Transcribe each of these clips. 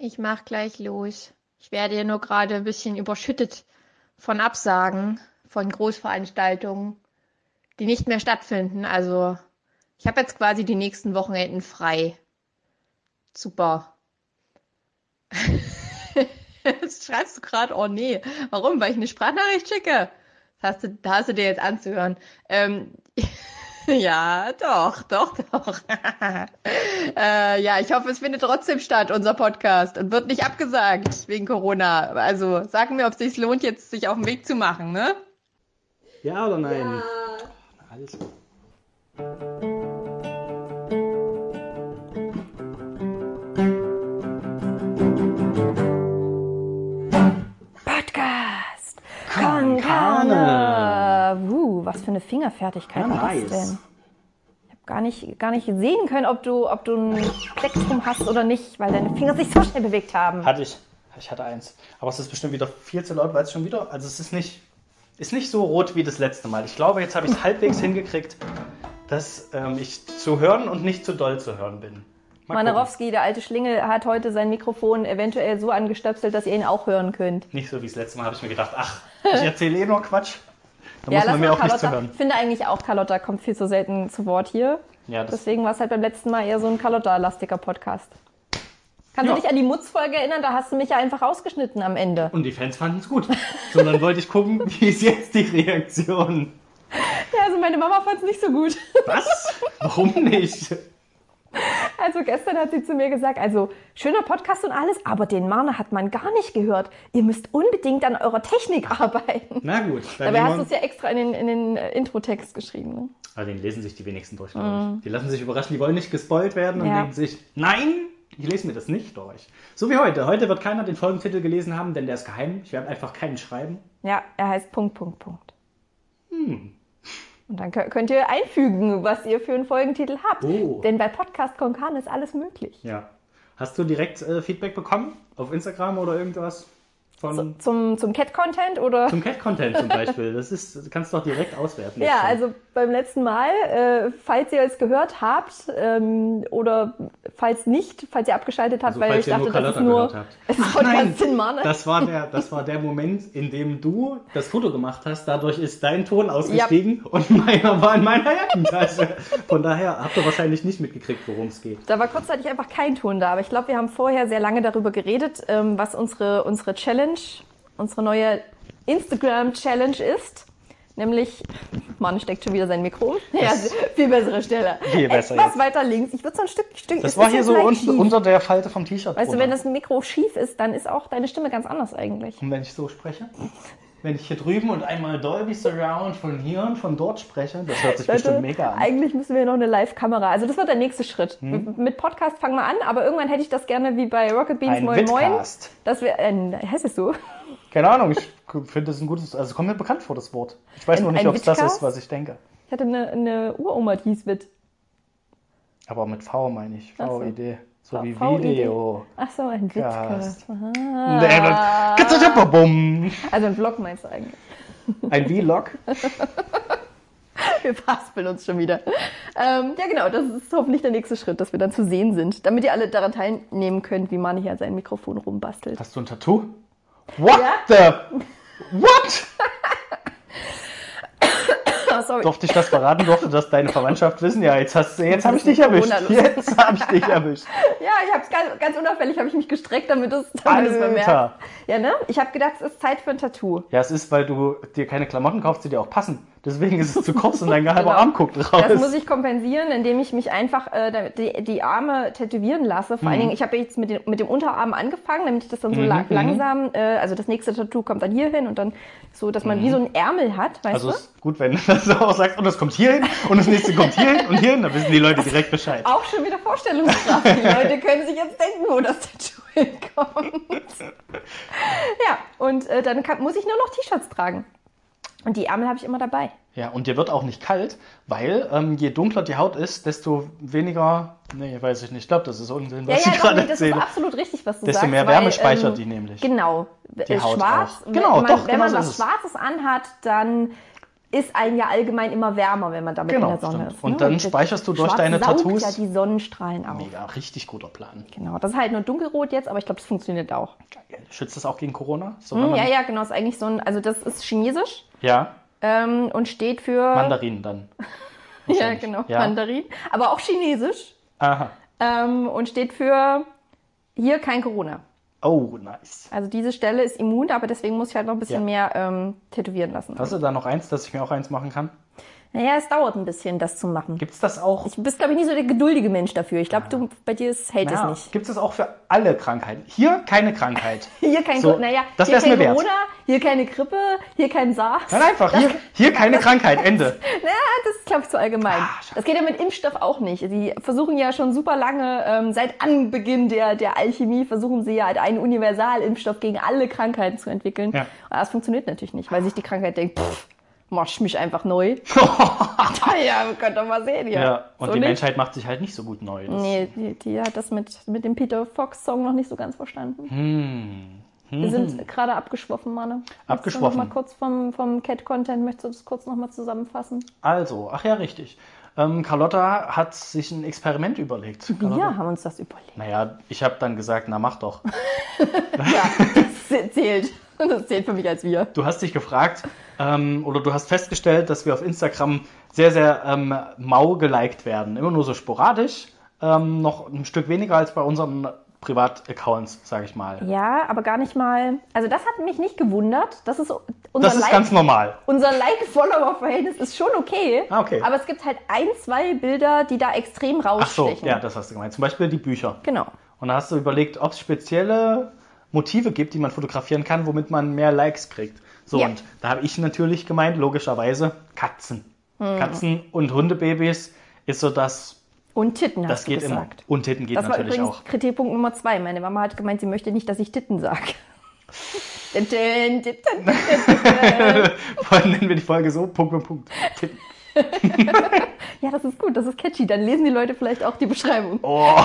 Ich mach gleich los. Ich werde hier nur gerade ein bisschen überschüttet von Absagen von Großveranstaltungen, die nicht mehr stattfinden. Also ich habe jetzt quasi die nächsten Wochenenden frei. Super. Jetzt schreibst du gerade, oh nee. Warum? Weil ich eine Sprachnachricht schicke. Das hast du, da hast du dir jetzt anzuhören. Ähm, ja, doch, doch, doch. äh, ja, ich hoffe, es findet trotzdem statt, unser Podcast, und wird nicht abgesagt wegen Corona. Also sag mir, ob es sich lohnt, jetzt sich auf den Weg zu machen, ne? Ja oder nein? Ja. Alles gut. Was für eine Fingerfertigkeit Ja, war nice. das denn? Ich habe gar nicht, gar nicht sehen können, ob du, ob du ein Plektrum hast oder nicht, weil deine Finger sich so schnell bewegt haben. Hatte ich. Ich hatte eins. Aber es ist bestimmt wieder viel zu laut, weil es schon wieder. Also es ist nicht. Ist nicht so rot wie das letzte Mal. Ich glaube, jetzt habe ich es halbwegs hingekriegt, dass ähm, ich zu hören und nicht zu doll zu hören bin. Mal gucken. Manerowski, der alte Schlingel, hat heute sein Mikrofon eventuell so angestöpselt, dass ihr ihn auch hören könnt. Nicht so wie das letzte Mal habe ich mir gedacht, ach, ich erzähle eh nur Quatsch. Da ja, muss man lass mir auch nicht Carlotta. zuhören. Ich finde eigentlich auch, Carlotta kommt viel zu selten zu Wort hier. Ja, Deswegen war es halt beim letzten Mal eher so ein Carlotta-lastiger Podcast. Kannst Ja. du dich an die Mutz-Folge erinnern? Da hast du mich ja einfach rausgeschnitten am Ende. und die Fans fanden es gut. So, dann wollte ich gucken, wie ist jetzt die Reaktion. Ja, also meine Mama fand es nicht so gut. Was? Warum nicht? Also gestern hat sie zu mir gesagt, also schöner Podcast und alles, aber den Marne hat man gar nicht gehört. Ihr müsst unbedingt an eurer Technik arbeiten. Na gut. Dabei hast du es ja extra in den, in den äh, Introtext geschrieben. Ne? Ah, den lesen sich die wenigsten durch, glaube ich. Die lassen sich überraschen, die wollen nicht gespoilt werden und. Ja. denken sich, nein, ich lese mir das nicht durch. So wie heute. Heute wird keiner den Folgentitel gelesen haben, denn der ist geheim. Ich werde einfach keinen schreiben. Ja, er heißt Punkt, Punkt, Punkt. Hm. Und dann kö- könnt ihr einfügen, was ihr für einen Folgentitel habt. Oh. Denn bei Podcast Konkan ist alles möglich. Ja. Hast du direkt äh, Feedback bekommen? Auf Instagram oder irgendwas? Von, Zum, zum Cat-Content oder? Zum Cat-Content zum Beispiel. Das ist, das kannst du doch direkt auswerten. Ja, also beim letzten Mal, äh, falls ihr es gehört habt ähm, oder falls nicht, falls ihr abgeschaltet habt, Also, weil falls ich ihr dachte, nur das ist nur gehört habt. es ist Ach nein, Podcast in das war, der, das war der Moment, in dem du das Foto gemacht hast. Dadurch ist dein Ton ausgestiegen und meiner war in meiner Jackentasche. Von daher habt ihr wahrscheinlich nicht mitgekriegt, worum es geht. Da war kurzzeitig einfach kein Ton da, aber ich glaube, wir haben vorher sehr lange darüber geredet, ähm, was unsere, unsere Challenge, unsere neue Instagram-Challenge ist. Nämlich, Mann steckt schon wieder sein Mikro. Ja, viel bessere Stelle. Viel besser Etwas jetzt. weiter links. Ich würde so ein Stück, Stück Das es war hier so un unter der Falte vom T-Shirt. Weißt du, drunter. wenn das Mikro schief ist, dann ist auch deine Stimme ganz anders eigentlich. Und wenn ich so spreche? Wenn ich hier drüben und einmal Dolby Surround von hier und von dort spreche, das hört sich bestimmt Leute, mega an. Eigentlich müssen wir noch eine Live-Kamera. Also das wird der nächste Schritt. Hm? Mit Podcast fangen wir an, aber irgendwann hätte ich das gerne wie bei Rocket Beans Ein Moin Moin. Vidcast. Das wäre, äh, heißt es so? Keine Ahnung, ich finde das ein gutes, also kommt mir bekannt vor, das Wort. Ich weiß Ein- nur nicht, ob es das ist, was ich denke. Ich hatte eine, eine Uroma, die hieß Wit. Aber mit V meine ich, Ach so. So wie. Video. Ach so, ein Cast. Vidcast. Ah. Also ein Vlog meinst du eigentlich? Ein Vlog. Wir verhaspeln uns schon wieder. Ähm, ja, genau, das ist hoffentlich der nächste Schritt, dass wir dann zu sehen sind, damit ihr alle daran teilnehmen könnt, wie man hier sein Mikrofon rumbastelt. Hast du ein Tattoo? What Ja. the? What? Oh, sorry. Durfte ich das verraten? Durfte das deine Verwandtschaft wissen? Ja, jetzt, hast, jetzt habe ich dich erwischt. Jetzt habe ich dich erwischt. Ja, ich habe es ganz, ganz unauffällig, habe ich mich gestreckt, damit es damit es bemerkt. Ja, ne? Ich habe gedacht, es ist Zeit für ein Tattoo. Ja, es ist, weil du dir keine Klamotten kaufst, die dir auch passen. Deswegen ist es zu kurz und dein halber Genau. Arm guckt raus. Das muss ich kompensieren, indem ich mich einfach äh, die, die Arme tätowieren lasse. Vor Mhm. allen Dingen, ich habe jetzt mit, den, mit dem Unterarm angefangen, damit ich das dann so la langsam, äh, also das nächste Tattoo kommt dann hier hin und dann so, dass man wie so einen Ärmel hat, weißt Mhm. Also du? ist gut, wenn du das auch sagst und das kommt hier hin und das nächste kommt hier hin und hier hin, dann wissen die Leute direkt Bescheid. Auch schon wieder Vorstellungskraft. Die Leute können sich jetzt denken, wo das Tattoo hinkommt. ja, und äh, dann kann, muss ich nur noch T-Shirts tragen. Und die Ärmel habe ich immer dabei. Ja, und dir wird auch nicht kalt, weil ähm, je dunkler die Haut ist, desto weniger, nee, weiß ich nicht, ich glaube, das ist Unsinn, Ja, was ja, ich doch, gerade nee, das ist erzähle. absolut richtig, was du Desto sagst. mehr weil, Wärme speichert ähm, die nämlich. Genau. Die Äh, Haut Schwarz, auch. wenn Genau, man, doch, wenn genau man so was. Schwarzes anhat, dann ist einem ja allgemein immer wärmer, wenn man damit Genau, in der Sonne stimmt. ist. Und ne? dann das speicherst du durch Schwarz deine saugt Tattoos- ja die Sonnenstrahlen auf. Mega, richtig guter Plan. Genau, das ist halt nur dunkelrot jetzt, aber ich glaube, das funktioniert auch. Schützt das auch gegen Corona? So, Hm, ja, ja, genau, ist eigentlich so ein, also das ist chinesisch ja, ähm, und steht für... Mandarinen dann. ja, genau, Ja. Mandarin, aber auch chinesisch Aha. ähm, und steht für hier kein Corona. Oh, nice. Also diese Stelle ist immun, aber deswegen muss ich halt noch ein bisschen mehr ähm, tätowieren lassen. Hast du da noch eins, dass ich mir auch eins machen kann? Naja, es dauert ein bisschen, das zu machen. Gibt's das auch? Du bist, glaube ich, nicht so der geduldige Mensch dafür. Ich glaube, du bei dir ist, hält es nicht. Gibt es das auch für alle Krankheiten? Hier keine Krankheit. Hier kein, So, naja, das hier kein mir. Corona, hier keine Grippe, hier kein SARS. Nein, einfach. Hier, hier keine Krankheit. Ende. Ja, das ist, glaube ich, zu allgemein. Ah, das geht ja mit Impfstoff auch nicht. Die versuchen ja schon super lange, ähm, seit Anbeginn der, der Alchemie, versuchen sie ja halt einen Universalimpfstoff gegen alle Krankheiten zu entwickeln. Ja. Aber das funktioniert natürlich nicht, weil sich die Krankheit denkt, pff, mach ich mich einfach neu. ja, wir können doch mal sehen hier. Ja, und So die nicht? Menschheit macht sich halt nicht so gut neu. Das- Nee, die, die hat das mit, mit dem Peter Fox-Song noch nicht so ganz verstanden. Hm. Wir sind gerade abgeschwoffen, Manne. Abgeschwoffen. Mal kurz vom, vom Cat-Content, möchtest du das kurz noch mal zusammenfassen? Also, ach ja, richtig. Ähm, Carlotta hat sich ein Experiment überlegt. Carlotta, Wir haben uns das überlegt. Naja, ich habe dann gesagt, na mach doch. Ja, das zählt. Das zählt für mich als wir. Du hast dich gefragt ähm, oder du hast festgestellt, dass wir auf Instagram sehr, sehr ähm, mau geliked werden. Immer nur so sporadisch. Ähm, noch ein Stück weniger als bei unseren Privataccounts, sage ich mal. Ja, aber gar nicht mal. Also das hat mich nicht gewundert. Das ist unser Das ist Like. ganz normal. unser Like-Follower-Verhältnis ist schon okay. Ah, okay. Aber es gibt halt ein, zwei Bilder, die da extrem Ach so, rausstechen. ja, das hast du gemeint. Zum Beispiel die Bücher. Genau. Und da hast du überlegt, ob es spezielle Motive gibt, die man fotografieren kann, womit man mehr Likes kriegt. So, Ja. und da habe ich natürlich gemeint, logischerweise, Katzen. Hm. Katzen und Hundebabys ist so das, Und Titten das geht immer. gesagt. Und Titten geht Das war natürlich übrigens auch. Kritikpunkt Nummer zwei. Meine Mama hat gemeint, sie möchte nicht, dass ich Titten sage. Titten, Titten, Vor allem nennen wir die Folge so, Punkt, Punkt, Punkt. Titten. Ja, das ist gut, das ist catchy. Dann lesen die Leute vielleicht auch die Beschreibung. Oh.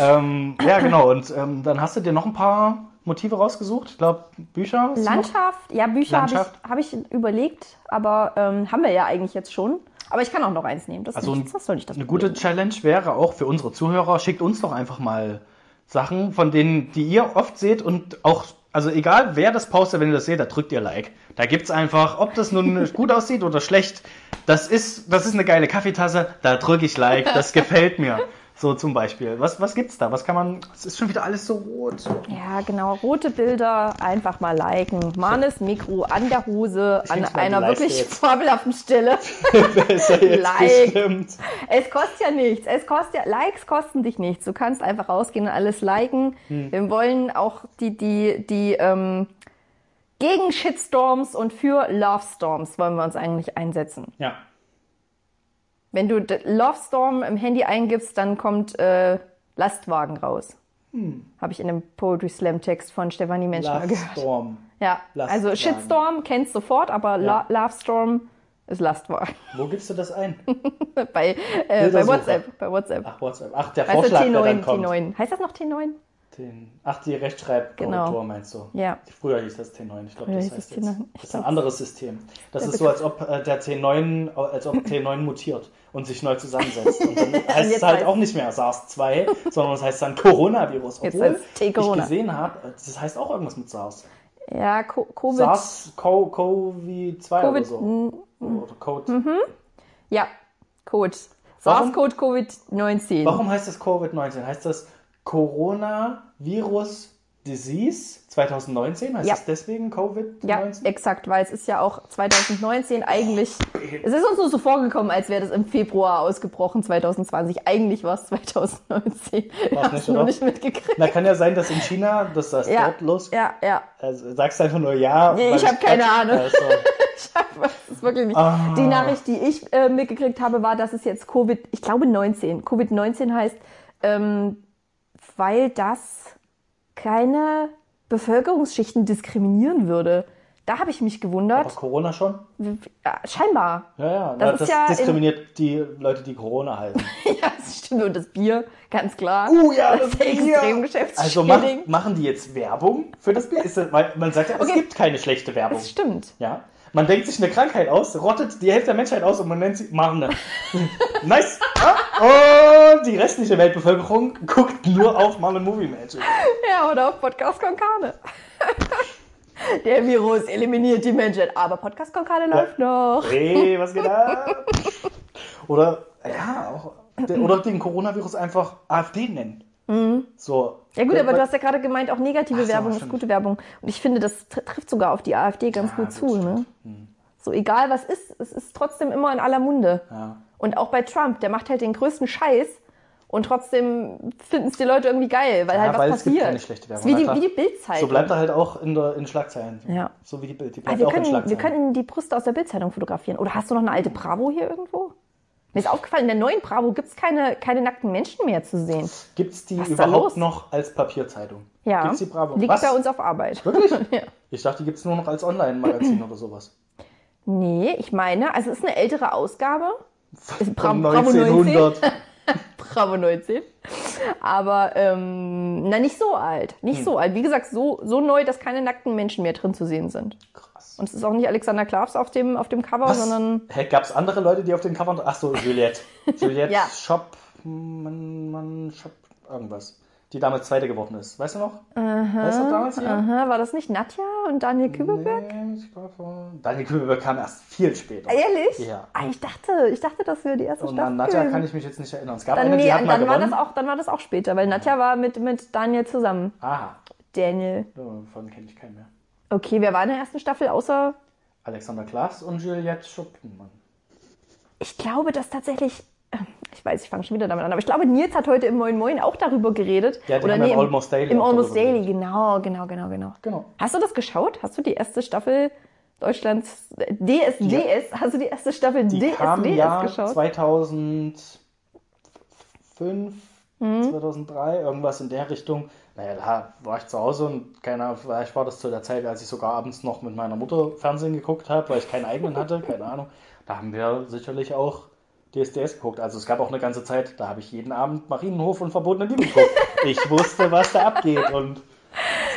Ähm, ja, genau. Und ähm, dann hast du dir noch ein paar Motive rausgesucht. Ich glaube, Bücher. Landschaft, ja, Bücher habe ich, Landschaft. hab ich überlegt, aber ähm, haben wir ja eigentlich jetzt schon. Aber ich kann auch noch eins nehmen. Das, ist Also nichts, das soll nicht das eine Problem gute Challenge wäre auch für unsere Zuhörer, schickt uns doch einfach mal Sachen, von denen, die ihr oft seht und auch, also egal wer das postet, wenn ihr das seht, da drückt ihr Like. Da gibt's einfach, ob das nun gut aussieht oder schlecht, das ist, das ist eine geile Kaffeetasse, da drücke ich Like, das gefällt mir. So zum Beispiel. Was, was gibt's da? Was kann man, es ist schon wieder alles so rot. Ja, genau. Rote Bilder einfach mal liken. Manes Mikro an der Hose, an mal die einer wirklich jetzt. fabelhaften Stelle. Like. bestimmt. Es kostet ja nichts. Es kostet ja, Likes kosten dich nichts. Du kannst einfach rausgehen und alles liken. Hm. Wir wollen auch die, die, die, ähm, gegen Shitstorms und für Love Storms wollen wir uns eigentlich einsetzen. Ja. Wenn du Love Storm im Handy eingibst, dann kommt äh, Lastwagen raus. Hm. Habe ich in einem Poetry Slam Text von Stefanie Mensch Last gehört. Storm. Ja, Lastwagen. also Shitstorm kennst sofort, aber Ja. La Love Storm ist Lastwagen. Wo gibst du das ein? bei, äh, bei. WhatsApp. Bei WhatsApp. Ach, WhatsApp. Ach, der weißt du, Vorschlag, der dann T9, kommt. T9. Heißt das noch T9? Den, ach, die Rechtschreibkorrektur Genau. meinst du? Ja. Früher hieß das T9. Ich glaube, das heißt jetzt. T9. Das ist ein anderes System. Das ist so, als ob äh, der T9, als ob T9 mutiert und sich neu zusammensetzt. Und dann heißt es halt heißt- auch nicht mehr SARS-2, sondern es heißt dann Coronavirus. Obwohl ich gesehen habe, das heißt auch irgendwas mit SARS. Ja, Co Covid. SARS-CoV-2 oder Covid, so. Oder Code. Ja, Code. SARS-Code Covid-19. Warum heißt das Covid-19? Heißt das Coronavirus Disease 2019? Heißt Ja. das deswegen Covid-19? Ja, exakt, weil es ist ja auch 2019 eigentlich. Es ist uns nur so vorgekommen, als wäre das im Februar ausgebrochen, 2020. Eigentlich war es 2019. Wir War's haben es nicht, nur nicht mitgekriegt. Na, kann ja sein, dass in China, dass das Ja, dort los. ja, ja. Also, sagst einfach nur ja. Nee, ich hab keine Ahnung. Also, Das ist wirklich nicht. Ah. Die Nachricht, die ich äh, mitgekriegt habe, war, dass es jetzt Covid, ich glaube 19. Covid-19 heißt, ähm, weil das keine Bevölkerungsschichten diskriminieren würde. Da habe ich mich aber gewundert. Corona schon? Ja, scheinbar. Ja, ja. Das das ja in- diskriminiert die Leute, die Corona halten. ja, das stimmt. Und das Bier, ganz klar. Uh, ja, das ist extrem geschäftsschädigend. Also mach, machen die jetzt Werbung für das Bier? Ist das, weil man sagt ja, es Okay. gibt keine schlechte Werbung. Das stimmt. Ja. Man denkt sich eine Krankheit aus, rottet die Hälfte der Menschheit aus und man nennt sie Marne. nice! Ja? Und die restliche Weltbevölkerung guckt nur auf Marne Movie Magic. Ja, oder auf Podcast Konkane. Der Virus eliminiert die Menschheit, aber Podcast Konkane läuft noch. Hey, was geht ab? Oder, ja, auch, oder den Coronavirus einfach AfD nennen. So. Ja gut, aber du hast ja gerade gemeint, auch negative Ach Werbung ist gute Werbung. Und ich finde, das tr- trifft sogar auf die AfD ganz Ja, gut zu. Ne? So egal was ist, es ist trotzdem immer in aller Munde. Ja. Und auch bei Trump, der macht halt den größten Scheiß und trotzdem finden es die Leute irgendwie geil, weil Ja, halt was weil es passiert. gibt keine schlechte Werbung, wie die, wie die Bildzeitung. So bleibt er halt auch in, der, in Schlagzeilen. Ja. So wie die Bild. Die Ah, bleibt wir, auch in können, wir Schlagzeilen. könnten die Brüste aus der Bildzeitung fotografieren. Oder hast du noch eine alte Bravo hier irgendwo? Mir ist aufgefallen, in der neuen Bravo gibt es keine, keine nackten Menschen mehr zu sehen. Gibt es die Was überhaupt noch als Papierzeitung? Ja, Gibt's die Bravo? liegt Was? bei uns auf Arbeit. Wirklich? Ja. Ich dachte, die gibt es nur noch als Online-Magazin oder sowas. Nee, ich meine, also es ist eine ältere Ausgabe. Bra Bravo 19. 1900. Bravo 19. Aber ähm, na, nicht so alt. Nicht Hm. so alt. Wie gesagt, so, so neu, dass keine nackten Menschen mehr drin zu sehen sind. Krass. Und es ist auch nicht Alexander Klavs auf dem, auf dem Cover, Was? sondern. Hey, Gab es andere Leute, die auf den Covern... Ach so, Juliette. Juliette Ja. Shop... Man, man, Shop... Irgendwas. Die damals Zweite geworden ist. Weißt du noch? Weißt du damals hier? Aha, war das nicht Nadja und Daniel Kübelberg? Nee, ich glaube... Daniel Kübelberg kam erst viel später. Ehrlich? Ja. Ah, ich dachte, ich dachte, das wäre die erste Und Staffel. an Nadja kann ich mich jetzt nicht erinnern. Es gab dann, eine, nee, die hat mal dann, war gewonnen. das auch, dann war das auch später, weil Nadja war mit, mit Daniel zusammen. Aha. Daniel. Davon kenne ich keinen mehr. Okay, wer war in der ersten Staffel außer. Alexander Klaas und Juliette Schuppmann. Ich glaube, dass tatsächlich. Ich weiß, ich fange schon wieder damit an, aber ich glaube, Nils hat heute im Moin Moin auch darüber geredet. Ja, Oder nee, im Almost Daily Im Almost Daily, genau, genau, genau, genau. Genau. Hast du das geschaut? Hast du die erste Staffel Deutschlands DSDS? Hast du die erste Staffel Die kam DSDS ja geschaut? 2005, Mhm. 2003, irgendwas in der Richtung. Naja, da war ich zu Hause und keine vielleicht war das zu der Zeit, als ich sogar abends noch mit meiner Mutter Fernsehen geguckt habe, weil ich keinen eigenen hatte, keine Ahnung. Da haben wir sicherlich auch DSDS geguckt. Also es gab auch eine ganze Zeit, da habe ich jeden Abend Marienhof und Verbotene Liebe geguckt. Ich wusste, was da abgeht und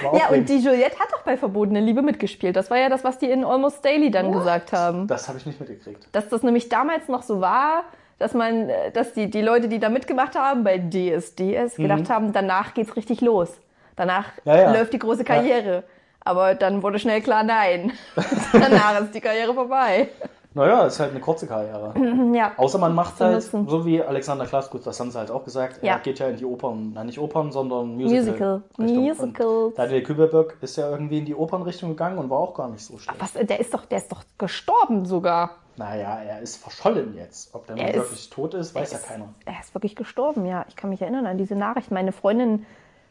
Ja, und die Juliette hat doch bei Verbotene Liebe mitgespielt. Das war ja das, was die in Almost Daily dann gesagt haben. Das habe ich nicht mitgekriegt. Dass das nämlich damals noch so war, dass man, äh, dass die, die Leute, die da mitgemacht haben, bei DSDS gedacht haben, danach geht's richtig los. Danach Mhm. Ja, ja. läuft die große Karriere. Aber dann wurde schnell klar, nein. danach ist die Karriere vorbei. Naja, ist halt eine kurze Karriere. Ja. Außer man macht halt, so wie Alexander Klaas, gut, das haben sie halt auch gesagt, Ja. er geht ja in die Opern, nein, nicht Opern, sondern Musical. Musical. Musicals. Daniel Kübelberg ist ja irgendwie in die Opernrichtung gegangen und war auch gar nicht so schlecht. Was, der ist doch, der ist doch gestorben sogar. Naja, er ist verschollen jetzt. Ob der nun Er ist- wirklich tot ist, weiß ja ist- keiner. Er ist wirklich gestorben, ja. Ich kann mich erinnern an diese Nachricht. Meine Freundin,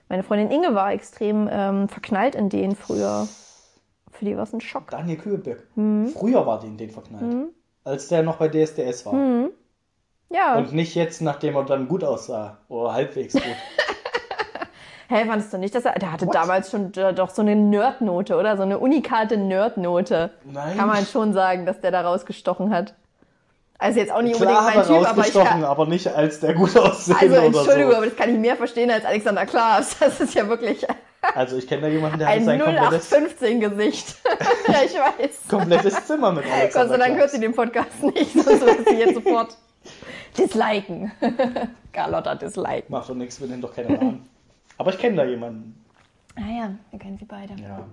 meine Freundin Inge war extrem ähm, verknallt in den früher. Für die war es ein Schock. Daniel Kübelberg. Mhm. Früher war die in den verknallt. Als der noch bei DSDS war. Mhm. Ja. Und nicht jetzt, nachdem er dann gut aussah. Oder halbwegs gut. Hä, fandest du nicht, dass er, der hatte damals schon äh, doch so eine Nerdnote, oder? So eine unikate Nerdnote. Nein. Kann man schon sagen, dass der da rausgestochen hat. Also jetzt auch nicht Klar unbedingt mein Typ, aber ich rausgestochen, kann, aber nicht als der gut aussehende also Entschuldigung, so. aber das kann ich mehr verstehen als Alexander Klaas. Das ist ja wirklich Also ich kenne da jemanden, der hat ein sein komplettes, 0815-Gesicht. ja, ich weiß. komplettes Zimmer mit Alexander Dank Klaas. hört sie den Podcast nicht, sonst würde sie jetzt sofort disliken. Carlotta disliken. Macht doch nichts, wir nennen doch keine Namen. Aber ich kenne da jemanden. Naja, wir kennen sie beide. Ja.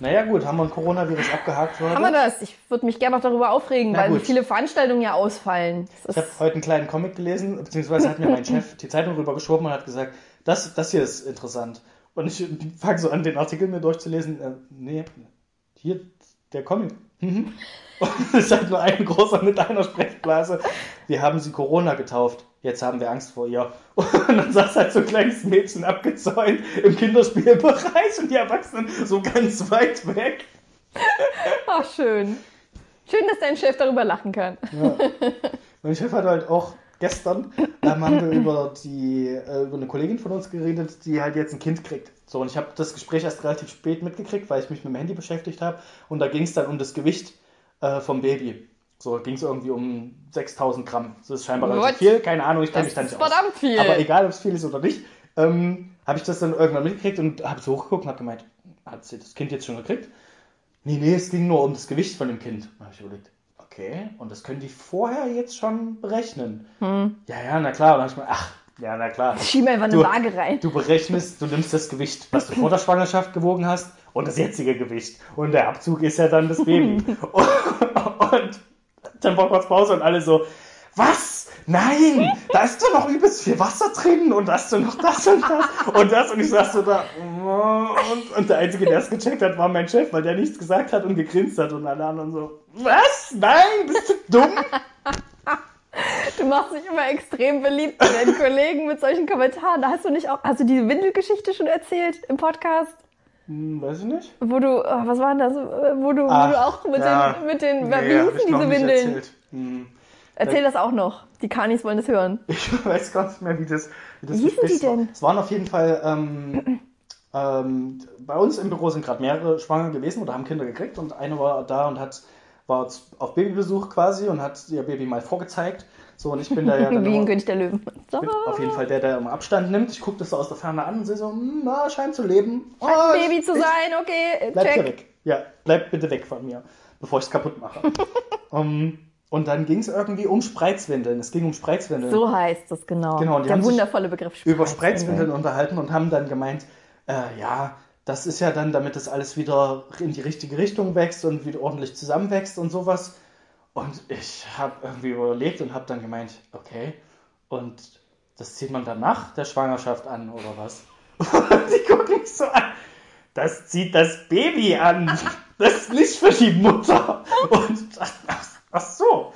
Naja gut, haben wir ein Coronavirus abgehakt heute? Haben wir das? Ich würde mich gerne noch darüber aufregen, Na weil gut. so viele Veranstaltungen ja ausfallen. Das Ich habe heute einen kleinen Comic gelesen, beziehungsweise hat mir mein Chef die Zeitung rübergeschoben und hat gesagt, das, das hier ist interessant. Und ich fange so an, den Artikel mir durchzulesen. Äh, nee, hier, der Comic. Mhm. Und es ist halt nur ein großer mit einer Sprechblase. Wir haben sie Corona getauft. Jetzt haben wir Angst vor ihr. Und dann saß halt so ein kleines Mädchen abgezäunt im Kinderspielbereich und die Erwachsenen so ganz weit weg. ach, schön. Schön, dass dein Chef darüber lachen kann. Mein Chef hat halt auch gestern, ähm, haben wir über die äh, über eine Kollegin von uns geredet, die halt jetzt ein Kind kriegt. So, und ich habe das Gespräch erst relativ spät mitgekriegt, weil ich mich mit dem Handy beschäftigt habe. Und da ging es dann um das Gewicht äh, vom Baby. So ging es irgendwie um 6000 Gramm. Das ist scheinbar What? relativ viel. Keine Ahnung, ich kenne Das mich da nicht aus. verdammt viel. Aber egal, ob es viel ist oder nicht, ähm, habe ich das dann irgendwann mitgekriegt und habe so hochgeguckt und habe gemeint, hat sie das Kind jetzt schon gekriegt? nee, nee, es ging nur um das Gewicht von dem Kind. Da habe ich überlegt, okay, und das können die vorher jetzt schon berechnen. Hm. Ja, ja, na klar. Und dann habe ich mir, ach, ja, na klar. Schieb einfach eine Du- Waage rein. Du berechnest, du nimmst das Gewicht, was du vor der Schwangerschaft gewogen hast und das jetzige Gewicht. Und der Abzug ist ja dann das Baby. und, und dann war kurz Pause und alle so, was? Nein, da ist doch noch übelst viel Wasser drin und da hast du noch das und das und das und ich saß so da oh, und, und der Einzige, der es gecheckt hat, war mein Chef, weil der nichts gesagt hat und gegrinst hat und alle anderen so, was? Nein, bist du dumm? Du machst dich immer extrem beliebt bei deinen Kollegen mit solchen Kommentaren. Da hast du nicht auch, hast du die Windelgeschichte schon erzählt im Podcast? Hm, weiß ich nicht. Wo du, oh, was war denn das? Wo du, wo Ach, du auch mit ja. den, mit den, Nee, wie hießen diese Windeln? erzählt. Hm. Erzähl das auch noch. Die Kanis wollen das hören. Ich weiß gar nicht mehr, wie das, wie das Wie hießen die war. denn? Es waren auf jeden Fall, ähm, ähm, bei uns im Büro sind gerade mehrere schwanger gewesen oder haben Kinder gekriegt und eine war da und hat, war auf Babybesuch quasi und hat ihr Baby mal vorgezeigt. So, und ich bin da ja dann Wie ein König der Löwen. So. auf jeden Fall der, der immer Abstand nimmt. Ich gucke das so aus der Ferne an und sehe so, hm, na, scheint zu leben. Oh, Ein ich- Baby zu ich- sein, okay, Bleib hier check. weg. Ja, bleib bitte weg von mir, bevor ich es kaputt mache. um, und dann ging es irgendwie um Spreizwindeln. Es ging um Spreizwindeln. So heißt es genau. Genau, der wundervolle Begriff über Spreizwindeln unterhalten und haben dann gemeint, äh, ja, das ist ja dann, damit das alles wieder in die richtige Richtung wächst und wieder ordentlich zusammenwächst und sowas. Und ich habe irgendwie überlegt und habe dann gemeint, okay, und das zieht man dann nach der Schwangerschaft an oder was? Und die gucken mich so an. Das zieht das Baby an. Das ist nicht für die Mutter. Und ach, ach so.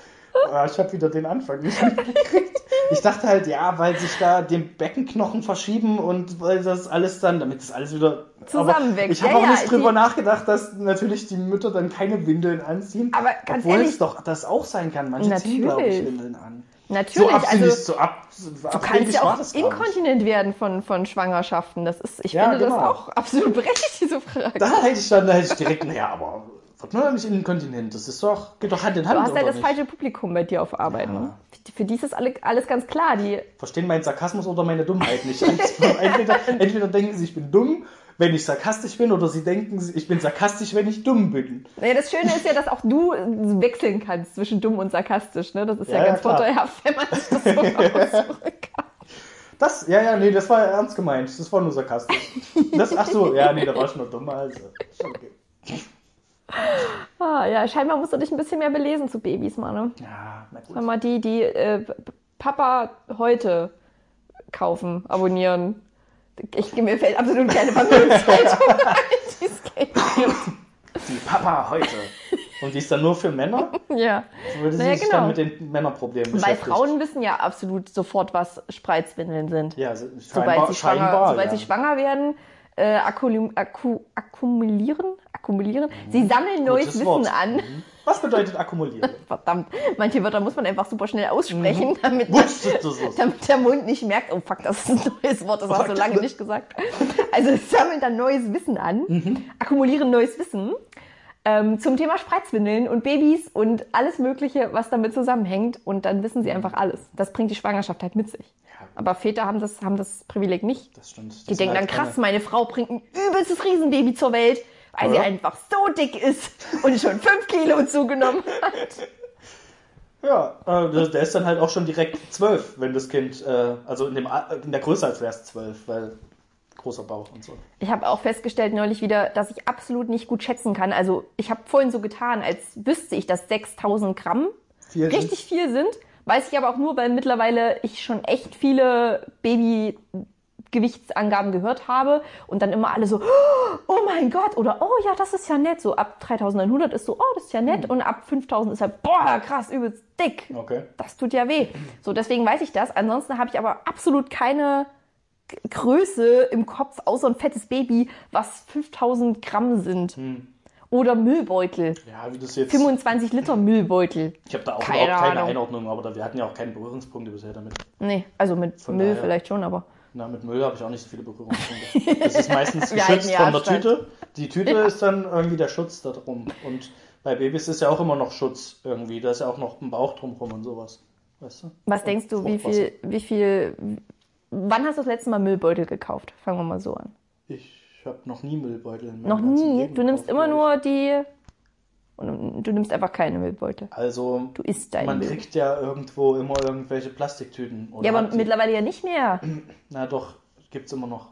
Ja, ich habe wieder den Anfang nicht mitgekriegt. Ich dachte halt, ja, weil sich da die Beckenknochen verschieben und weil das alles dann, damit das alles wieder Zusammenwächst. Ich habe Ja, auch ja, nicht drüber die- nachgedacht, dass natürlich die Mütter dann keine Windeln anziehen. Aber ganz obwohl ehrlich- es doch das auch sein kann. Manche ziehen, glaube ich, Natürlich. Windeln an. Natürlich, so also so ab. du kannst ja auch inkontinent werden von, von Schwangerschaften. Das ist, ich Ja, finde das genau. auch absolut berechtigt, diese Frage. Da hätte ich dann da hätte ich direkt, naja, aber wird man doch nicht inkontinent. Das ist doch, geht doch Hand in Hand. Du hast ja das nicht? falsche Publikum bei dir auf Arbeit. Ja. Ne? Für- Für die ist das alle, alles ganz klar. Die, verstehen meinen Sarkasmus oder meine Dummheit nicht. entweder, entweder denken sie, ich bin dumm, wenn ich sarkastisch bin, oder sie denken, ich bin sarkastisch, wenn ich dumm bin. naja, das Schöne ist ja, dass auch du wechseln kannst zwischen dumm und sarkastisch. Ne? Das ist ja, Ja, ja, ganz klar. vorteilhaft, wenn man sich das so ausdrücken kann. Das, ja, ja, nee, das war ernst gemeint. Das war nur sarkastisch. Das, ach so, ja, nee, da war ich nur dumm. Also, okay. Ah, ja, scheinbar musst du dich ein bisschen mehr belesen zu Babys, Mann. Ja, na gut. Sag mal, die, die äh, Papa heute kaufen, abonnieren. Ich, mir fällt absolut keine Familienzeitung ein, die es gibt. Die Papa heute. Und die ist dann nur für Männer? Ja. Würde sie Naja, sich genau. dann mit den Männerproblemen Weil beschäftigt? Frauen wissen ja absolut sofort, was Spreizwindeln sind. Ja, so- sobald scheinbar, sie schwanger, scheinbar, sobald ja. sie schwanger werden, äh, akku, akku, akkumulieren, akkumulieren. Sie sammeln neues Wissen Wort. an. Mhm. Was bedeutet akkumulieren? Verdammt, manche Wörter muss man einfach super schnell aussprechen, damit, Wusstest du so? damit der Mund nicht merkt, oh fuck, das ist ein neues Wort, das hast du lange nicht gesagt. Also sie sammeln dann neues Wissen an, Mhm. akkumulieren neues Wissen ähm, zum Thema Spreizwindeln und Babys und alles Mögliche, was damit zusammenhängt. Und dann wissen sie einfach alles. Das bringt die Schwangerschaft halt mit sich. Aber Väter haben das, haben das Privileg nicht. Das stimmt. Das Die denken dann, halt krass, meine Frau bringt ein übelstes Riesenbaby zur Welt, weil sie Ja. einfach so dick ist und schon fünf Kilo zugenommen hat. Ja, äh, der ist dann halt auch schon direkt zwölf, wenn das Kind, äh, also in, dem, Al- in der Größe als wäre es zwölf, weil großer Bauch und so. Ich habe auch festgestellt neulich wieder, dass ich absolut nicht gut schätzen kann. Also ich habe vorhin so getan, als wüsste ich, dass 6000 Gramm Viel richtig viel sind. Weiß ich aber auch nur, weil mittlerweile ich schon echt viele Babygewichtsangaben gehört habe und dann immer alle so, oh mein Gott, oder oh ja, das ist ja nett. So ab 3900 ist so, oh, das ist ja nett. Und ab 5000 ist halt, boah, krass, übelst dick. Okay. Das tut ja weh. So, deswegen weiß ich das. Ansonsten habe ich aber absolut keine Größe im Kopf, außer ein fettes Baby, was 5000 Gramm sind. Hm. Oder Müllbeutel. Ja, wie das jetzt. 25 Liter Müllbeutel. Ich habe da auch Keine überhaupt keine Ahnung. Einordnung, aber da, wir hatten ja auch keine Berührungspunkte bisher damit. Nee, also mit Von Müll daher. vielleicht schon, aber. Na, mit Müll habe ich auch nicht so viele Berührungspunkte. Das ist meistens geschützt ja von der. Tüte. Die Tüte ist dann irgendwie der Schutz da drum. Und bei Babys ist ja auch immer noch Schutz irgendwie. Da ist ja auch noch ein Bauch drumherum und sowas. Weißt du? Was Und denkst du, wie viel, wie viel, wann hast du das letzte Mal Müllbeutel gekauft? Fangen wir mal so an. Ich habe noch nie Müllbeutel in meinem Noch nie? Leben Du nimmst gekauft, immer nur die Und du nimmst einfach keine Müllbeutel. Also, Du isst deinen man Müll. kriegt ja irgendwo immer irgendwelche Plastiktüten. Ja, aber mittlerweile ja nicht mehr. Na doch, gibt's immer noch.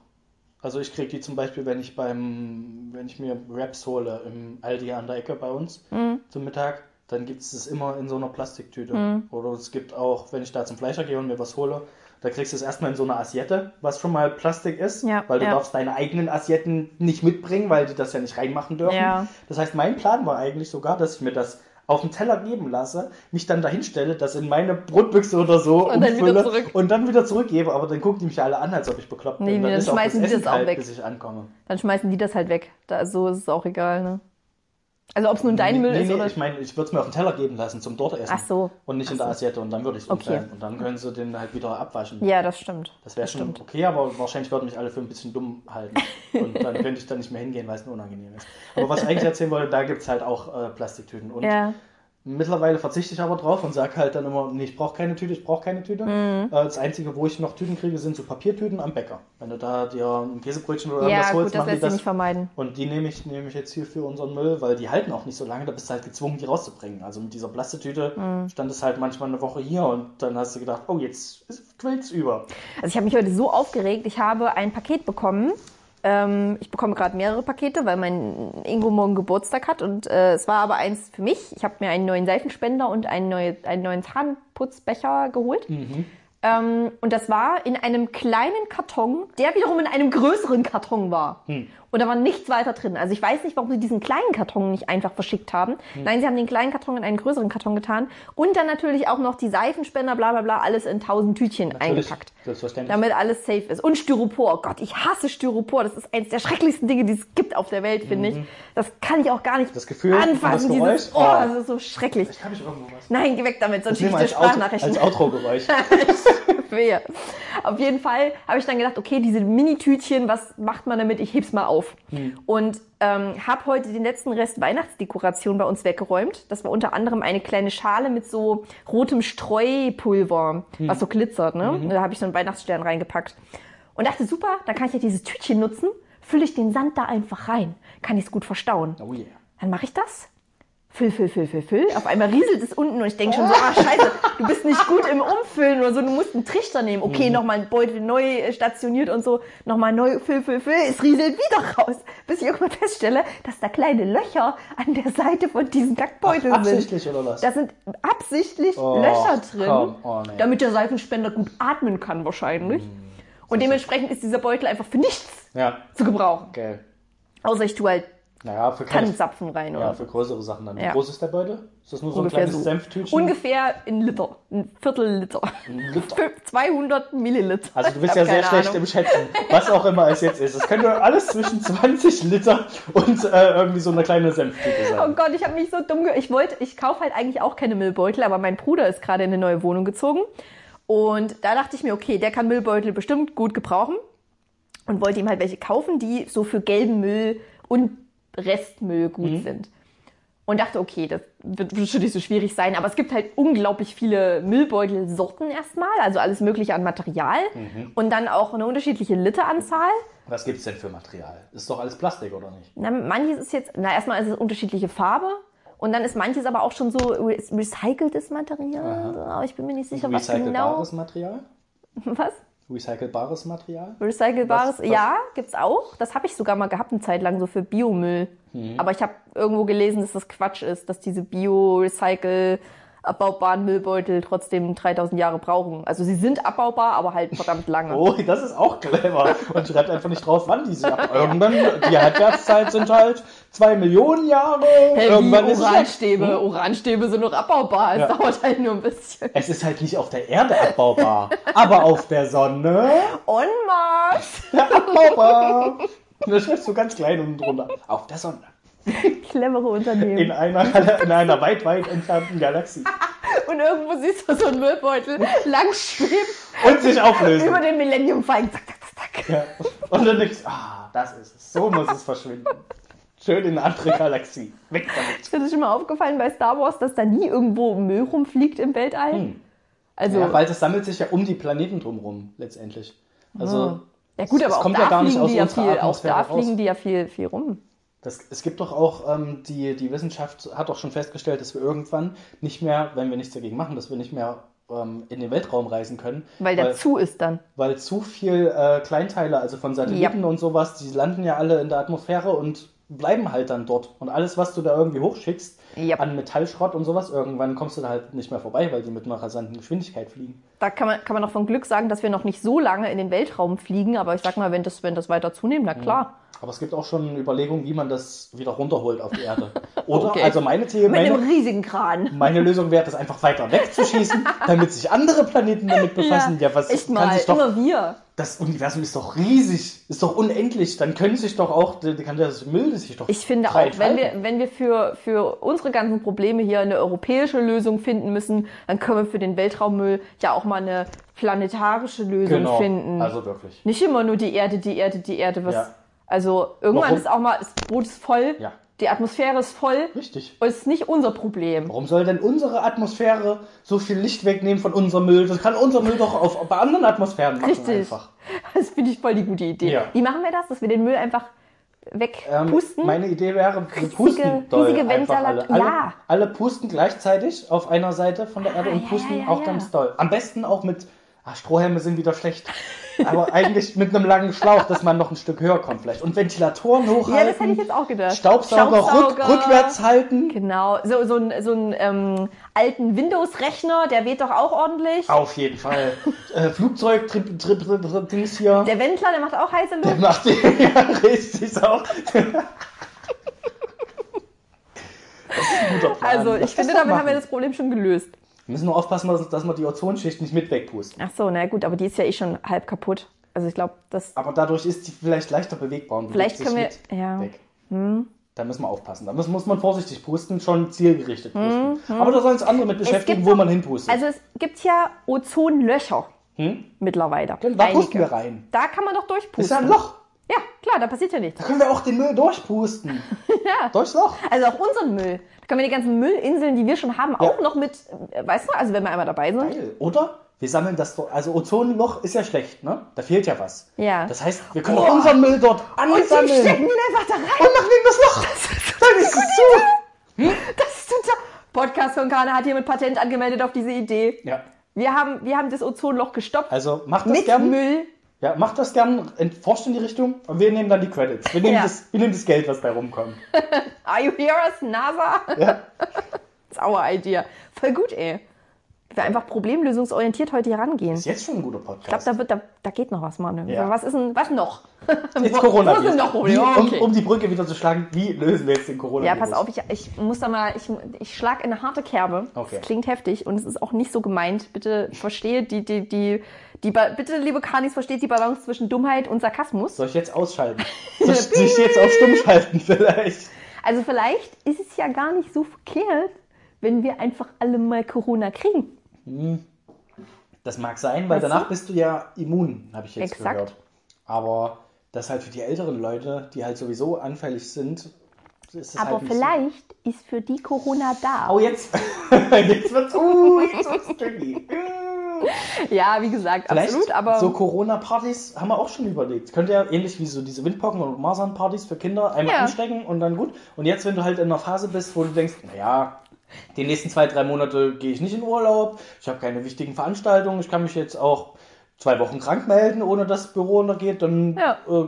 Also ich krieg die zum Beispiel, wenn ich beim, wenn ich mir Wraps hole im Aldi an der Ecke bei uns Mhm. zum Mittag, dann gibt's es immer in so einer Plastiktüte. Oder es gibt auch, wenn ich da zum Fleischer gehe und mir was hole, da kriegst du es erstmal in so einer Assiette, was schon mal Plastik ist, Ja, weil du ja. darfst deine eigenen Assietten nicht mitbringen, weil die das ja nicht reinmachen dürfen. Ja. Das heißt, mein Plan war eigentlich sogar, dass ich mir das auf den Teller geben lasse, mich dann dahin stelle, das in meine Brotbüchse oder so Und dann wieder umfülle zurück. und dann wieder zurückgebe, aber dann gucken die mich alle an, als ob ich bekloppt bin. Nee, nee, dann ist auch schmeißen die Essen das auch kalt, weg. bis ich ankomme. Dann schmeißen die das halt weg. Da, so ist es auch egal, ne? Also ob es nun dein nee, Müll nee, ist nee, oder... ich meine, ich würde es mir auf den Teller geben lassen zum dort essen. Ach so. Und nicht in der Assiette und dann würde ich es Okay. umstellen. Und dann können sie den halt wieder abwaschen. Ja, das stimmt. Das wäre schon stimmt. okay, aber wahrscheinlich würden mich alle für ein bisschen dumm halten. Und dann könnte ich da nicht mehr hingehen, weil es unangenehm ist. Aber was ich eigentlich erzählen wollte, da gibt es halt auch äh, Plastiktüten. Und Ja. Mittlerweile verzichte ich aber drauf und sage halt dann immer, nee, ich brauche keine Tüte, ich brauche keine Tüte. Mhm. Äh, Das Einzige, wo ich noch Tüten kriege, sind so Papiertüten am Bäcker. Wenn du da dir ein Käsebrötchen oder Ja, irgendwas gut, holst, das machen die lässt sich das. nicht vermeiden. Und die nehme ich, nehme ich jetzt hier für unseren Müll, weil die halten auch nicht so lange, da bist du halt gezwungen, die rauszubringen. Also mit dieser Plastetüte Mhm. stand es halt manchmal eine Woche hier und dann hast du gedacht, oh, jetzt quillt's über. Also ich habe mich heute so aufgeregt. Ich habe ein Paket bekommen. Ähm, ich bekomme gerade mehrere Pakete, weil mein Ingo morgen Geburtstag hat. Und äh, es war aber eins für mich. Ich habe mir einen neuen Seifenspender und einen, neue, einen neuen Zahnputzbecher geholt. Ähm, und das war in einem kleinen Karton, der wiederum in einem größeren Karton war. Und da war nichts weiter drin. Also ich weiß nicht, warum sie diesen kleinen Karton nicht einfach verschickt haben. Nein, sie haben den kleinen Karton in einen größeren Karton getan. Und dann natürlich auch noch die Seifenspender, bla bla bla, alles in tausend Tütchen eingepackt. Selbstverständlich. Damit alles safe ist. Und Styropor. Oh Gott, ich hasse Styropor. Das ist eines der schrecklichsten Dinge, die es gibt auf der Welt, finde ich. Das kann ich auch gar nicht Mhm. Das Gefühl anfassen. das Dieses, Geräusch? oh, Oh. das ist so schrecklich. Habe ich irgendwo was? Nein, geh weg damit, sonst schicke ich dir Sprachnachrichten. als Outro-Geräusch. Wehe. Auf jeden Fall habe ich dann gedacht, okay, diese Mini-Tütchen, was macht man damit? Ich heb's mal auf. Und ähm, habe heute den letzten Rest Weihnachtsdekoration bei uns weggeräumt. Das war unter anderem eine kleine Schale mit so rotem Streupulver, was so glitzert. Ne? Da habe ich so einen Weihnachtsstern reingepackt. Und dachte, super, dann kann ich ja dieses Tütchen nutzen, fülle ich den Sand da einfach rein. Kann ich es gut verstauen. Oh yeah. Dann mache ich das. Füll, füll, füll, füll, füll. Auf einmal rieselt es unten und ich denke schon so, ah scheiße, du bist nicht gut im Umfüllen oder so, du musst einen Trichter nehmen. Okay, nochmal einen Beutel neu äh, stationiert und so, nochmal neu, füll, füll, füll. Es rieselt wieder raus, bis ich irgendwann feststelle, dass da kleine Löcher an der Seite von diesen Kackbeuteln Ach, sind. absichtlich oder was? Da sind absichtlich Oh, Löcher drin, oh, nee. damit der Seifenspender gut atmen kann wahrscheinlich. Und dementsprechend ist dieser Beutel einfach für nichts Ja, zu gebrauchen. geil. Außer ich tue halt Naja, für kleine, Tannenzapfen rein oder ja, so. für größere Sachen dann. Wie Ja. groß ist der Beutel? Ist das nur so ein Ungefähr kleines so. Senftütchen? Ungefähr ein Liter, ein Viertel Liter. Liter. 200 Milliliter. Also du bist ja sehr schlecht Ahnung. im Schätzen, was auch immer es jetzt ist. Es könnte alles zwischen 20 Liter und äh, irgendwie so eine kleine Senftüte Oh sein. Gott, ich habe mich so dumm ge Ich wollte, ich kaufe halt eigentlich auch keine Müllbeutel, aber mein Bruder ist gerade in eine neue Wohnung gezogen. Und da dachte ich mir, okay, der kann Müllbeutel bestimmt gut gebrauchen. Und wollte ihm halt welche kaufen, die so für gelben Müll und Restmüll gut Mhm. sind. Und dachte, okay, das wird bestimmt nicht so schwierig sein, aber es gibt halt unglaublich viele Müllbeutelsorten erstmal, also alles Mögliche an Material Mhm. und dann auch eine unterschiedliche Literanzahl. Was gibt's denn für Material? Ist doch alles Plastik, oder nicht? Na, manches ist jetzt, na erstmal ist es unterschiedliche Farbe und dann ist manches aber auch schon so re recyceltes Material. Aber ich bin mir nicht sicher, was genau. Material? Was? Recycelbares Material? Recycelbares? Was- was- Ja, gibt's auch. Das habe ich sogar mal gehabt eine Zeit lang so für Biomüll. Mhm. Aber ich habe irgendwo gelesen, dass das Quatsch ist, dass diese Bio-Recycle abbaubaren Müllbeutel trotzdem 3000 Jahre brauchen. Also sie sind abbaubar, aber halt verdammt lange. Oh, das ist auch clever. Und schreibt einfach nicht drauf, wann die ab. Irgendwann, die Halbwertszeit sind halt zwei Millionen Jahre. Hey, Irgendwann ist es weg. Uranstäbe. Uranstäbe sind noch abbaubar. Es Ja. dauert halt nur ein bisschen. Es ist halt nicht auf der Erde abbaubar, aber auf der Sonne On Mars. abbaubar. Und das schreibst du ganz klein unten drunter. Auf der Sonne. Clevere Unternehmen. In einer, in einer weit, weit entfernten Galaxie. Und irgendwo siehst du so einen Müllbeutel lang schweben Und sich auflösen. über den Millennium Falcon. Zack, zack, zack. Ja. Und dann denkst du, ah, das ist es. So muss es verschwinden. Schön in eine andere Galaxie. Weg damit. Ist dir schon mal aufgefallen bei Star Wars, dass da nie irgendwo Müll rumfliegt im Weltall? Also, Ja, weil das sammelt sich ja um die Planeten drumherum, letztlich. Also, ja gut, aber auch kommt da ja gar nicht fliegen aus die ja viel, auch da fliegen die ja viel, viel rum. Das, es gibt doch auch, ähm, die, die Wissenschaft hat doch schon festgestellt, dass wir irgendwann nicht mehr, wenn wir nichts dagegen machen, dass wir nicht mehr ähm, in den Weltraum reisen können. Weil der zu ist dann. weil zu viel äh, Kleinteile, also von Satelliten und sowas, die landen ja alle in der Atmosphäre und bleiben halt dann dort. Und alles, was du da irgendwie hochschickst Yep. an Metallschrott und sowas, irgendwann kommst du da halt nicht mehr vorbei, weil die mit einer rasanten Geschwindigkeit fliegen. Da kann man, kann man noch von Glück sagen, dass wir noch nicht so lange in den Weltraum fliegen, aber ich sag mal, wenn das, wenn das weiter zunimmt, na klar. Aber es gibt auch schon Überlegungen, wie man das wieder runterholt auf die Erde. Oder, Okay. also meine Theorie, Mit einem riesigen Kran. meine Lösung wäre, das einfach weiter wegzuschießen, damit sich andere Planeten damit befassen. Ja, was echt mal, doch immer wir. Das Universum ist doch riesig, ist doch unendlich. Dann können sich doch auch, kann das Müll sich doch. Ich finde auch, wenn wir, wenn wir für, für unsere ganzen Probleme hier eine europäische Lösung finden müssen, dann können wir für den Weltraummüll ja auch mal eine planetarische Lösung genau, finden. also wirklich. Nicht immer nur die Erde, die Erde, die Erde. Was, Ja. Also irgendwann Warum? ist auch mal, das Boot ist voll, Ja. die Atmosphäre ist voll Richtig. und es ist nicht unser Problem. Warum soll denn unsere Atmosphäre so viel Licht wegnehmen von unserem Müll? Das kann unser Müll doch auf, bei anderen Atmosphären machen Richtig. einfach. Das finde ich voll die gute Idee. Ja. Wie machen wir das, dass wir den Müll einfach Ähm, wegpusten? meine Idee wäre, wir Riesige- pusten doll riesige einfach alle. Alle, ja. alle pusten gleichzeitig auf einer Seite von der Erde Ah, und pusten ja, ja, auch ganz doll. Am besten auch mit, ah, Strohhelme sind wieder schlecht, aber eigentlich mit einem langen Schlauch, dass man noch ein Stück höher kommt vielleicht. Und Ventilatoren hochhalten. ja, das hätte ich jetzt auch gedacht. Staubsauger, Rück, Staubsauger. rückwärts halten. Genau, so, so einen so einen, ähm, alten Windows-Rechner, der weht doch auch ordentlich. Auf jeden Fall. äh, Flugzeug, Trip, Trip, Trip, Trip, Dings hier. Der Wendler, der macht auch heiße Der Luft. macht den ja richtig auch. das ein. Also, ich finde, doch damit haben wir das Problem schon gelöst. Wir müssen nur aufpassen, dass, dass wir die Ozonschicht nicht mit wegpusten. Ach so, na gut, aber die ist ja eh schon halb kaputt. Also ich glaube, das. Aber dadurch ist die vielleicht leichter bewegbar und Vielleicht können sich wir- ja. Hm. weg. Da müssen wir aufpassen. Da muss, muss man vorsichtig pusten, schon zielgerichtet pusten. Aber da sollen es andere mit beschäftigen, Hm, wo doch- man hinpustet. Also es gibt ja Ozonlöcher mittlerweile. Genau, da Einige. pusten wir rein. Da kann man doch Das durchpusten. ist ja ein Loch. Ja, klar, da passiert ja nichts. Da können wir auch den Müll durchpusten. Ja. Durchs Loch. Also auch unseren Müll. Da können wir die ganzen Müllinseln, die wir schon haben, auch noch mit, äh, weißt du, also wenn wir einmal dabei sind. Geil. Oder? Wir sammeln das doch. Also Ozonloch ist ja schlecht, ne? Da fehlt ja was. Ja. Das heißt, wir können Boah. auch unseren Müll dort Und ansammeln. stecken ihn einfach da rein. Und machen ihm das Loch. Dann ist es zu. Das ist total. Podcast von Kana hat hiermit Patent angemeldet auf diese Idee. Ja. Wir haben, wir haben das Ozonloch gestoppt. Also macht das mit gern. Müll. Ja, macht das gern. Forscht in die Richtung. Und wir nehmen dann die Credits. Wir nehmen, Ja. das, wir nehmen das Geld, was bei rumkommt. Are you here us, NASA? Ja. That's our idea. Voll gut, ey. Wir einfach problemlösungsorientiert heute hier rangehen. Ist jetzt schon ein guter Ich glaube, Podcast. da, wird, da, da geht noch was, Mann. Ja. Was ist denn, was noch? jetzt Corona. wo sind noch um, Okay. um die Brücke wieder zu schlagen, wie lösen wir jetzt den Corona? Ja, pass auf, ich, ich muss da mal, ich, ich schlag in eine harte Kerbe. Okay. Das klingt heftig und es ist auch nicht so gemeint. Bitte versteht die, die, die, die, Ba- bitte, liebe Kanis, versteht die Balance zwischen Dummheit und Sarkasmus. Soll ich jetzt ausschalten? Soll ich, jetzt auf stumm schalten vielleicht? Also vielleicht ist es ja gar nicht so verkehrt, wenn wir einfach alle mal Corona kriegen. Das mag sein, weil Weißt du? danach bist du ja immun, habe ich jetzt Exakt. gehört. Aber das halt für die älteren Leute, die halt sowieso anfällig sind, ist das Aber halt nicht so. vielleicht ist für die Corona da. Oh, jetzt, jetzt wird's, uh, jetzt wird's tricky. Ja, wie gesagt, Vielleicht absolut, aber so Corona-Partys haben wir auch schon überlegt. Könnte ja ähnlich wie so diese Windpocken- und Masern-Partys für Kinder einmal Ja. anstecken und dann gut. Und jetzt, wenn du halt in einer Phase bist, wo du denkst, naja, die nächsten zwei, drei Monate gehe ich nicht in Urlaub, ich habe keine wichtigen Veranstaltungen, ich kann mich jetzt auch zwei Wochen krank melden, ohne dass das Büro untergeht, dann Ja. äh,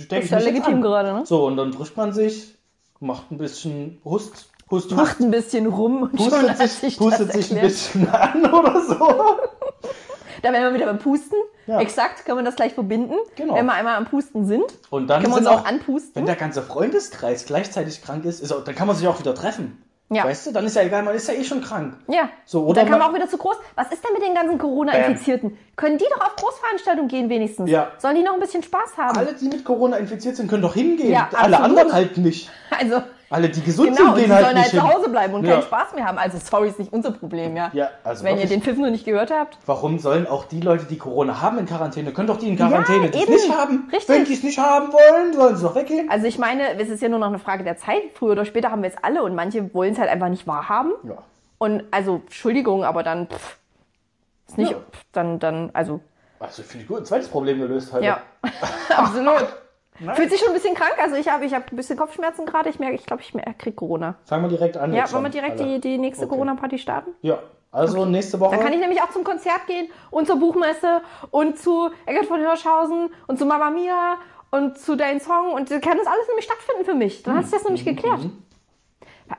stecke ich ist ja mich jetzt legitim an. gerade, ne? So, und dann trifft man sich, macht ein bisschen Hust, Hust, Macht ein bisschen rum und schon pustet hat sich, sich pustet das sich ein bisschen an oder so. Da wären wir wieder beim Pusten. Ja. Exakt, können wir das gleich verbinden. Genau. Wenn wir einmal am Pusten sind, Und dann können wir uns sind auch anpusten. Wenn der ganze Freundeskreis gleichzeitig krank ist, ist auch, dann kann man sich auch wieder treffen. Ja. Weißt du, dann ist ja egal, man ist ja eh schon krank. Ja. So, oder dann kann man auch wieder zu groß. Was ist denn mit den ganzen Corona-Infizierten? Können die doch auf Großveranstaltungen gehen wenigstens? Ja. Sollen die noch ein bisschen Spaß haben? Alle, die mit Corona infiziert sind, können doch hingehen. Ja, Alle anderen halt nicht. Also, Alle, die gesund genau, sind, die gehen sollen halt halt nicht zu. Hause bleiben und Ja. keinen Spaß mehr haben. Also, sorry, ist nicht unser Problem, ja. Ja, also Wenn ihr den Pfiff noch nicht gehört habt. Warum sollen auch die Leute, die Corona haben, in Quarantäne, können doch die in Quarantäne, die es nicht haben? Richtig. Wenn die es nicht haben wollen, sollen sie doch weggehen. Also, ich meine, es ist ja nur noch eine Frage der Zeit. Früher oder später haben wir es alle und manche wollen es halt einfach nicht wahrhaben. Ja. Und also, Entschuldigung, aber dann, pff, ist nicht, Ja. pff, dann, dann, also, Also finde ich gut. Ein zweites Problem gelöst heute. ja, absolut. Nein. Fühlt sich schon ein bisschen krank. Also ich habe ich hab ein bisschen Kopfschmerzen gerade. Ich merke, ich glaube, ich kriege Corona. Fangen wir direkt an. Ja, wollen wir direkt alle. die, die nächste Okay. Corona-Party starten? Ja, also nächste Woche. Dann kann ich nämlich auch zum Konzert gehen und zur Buchmesse und zu Eckert von Hirschhausen und zu Mamma Mia und zu deinem Song und kann das alles nämlich stattfinden für mich. Dann hat sich das nämlich Mhm. geklärt.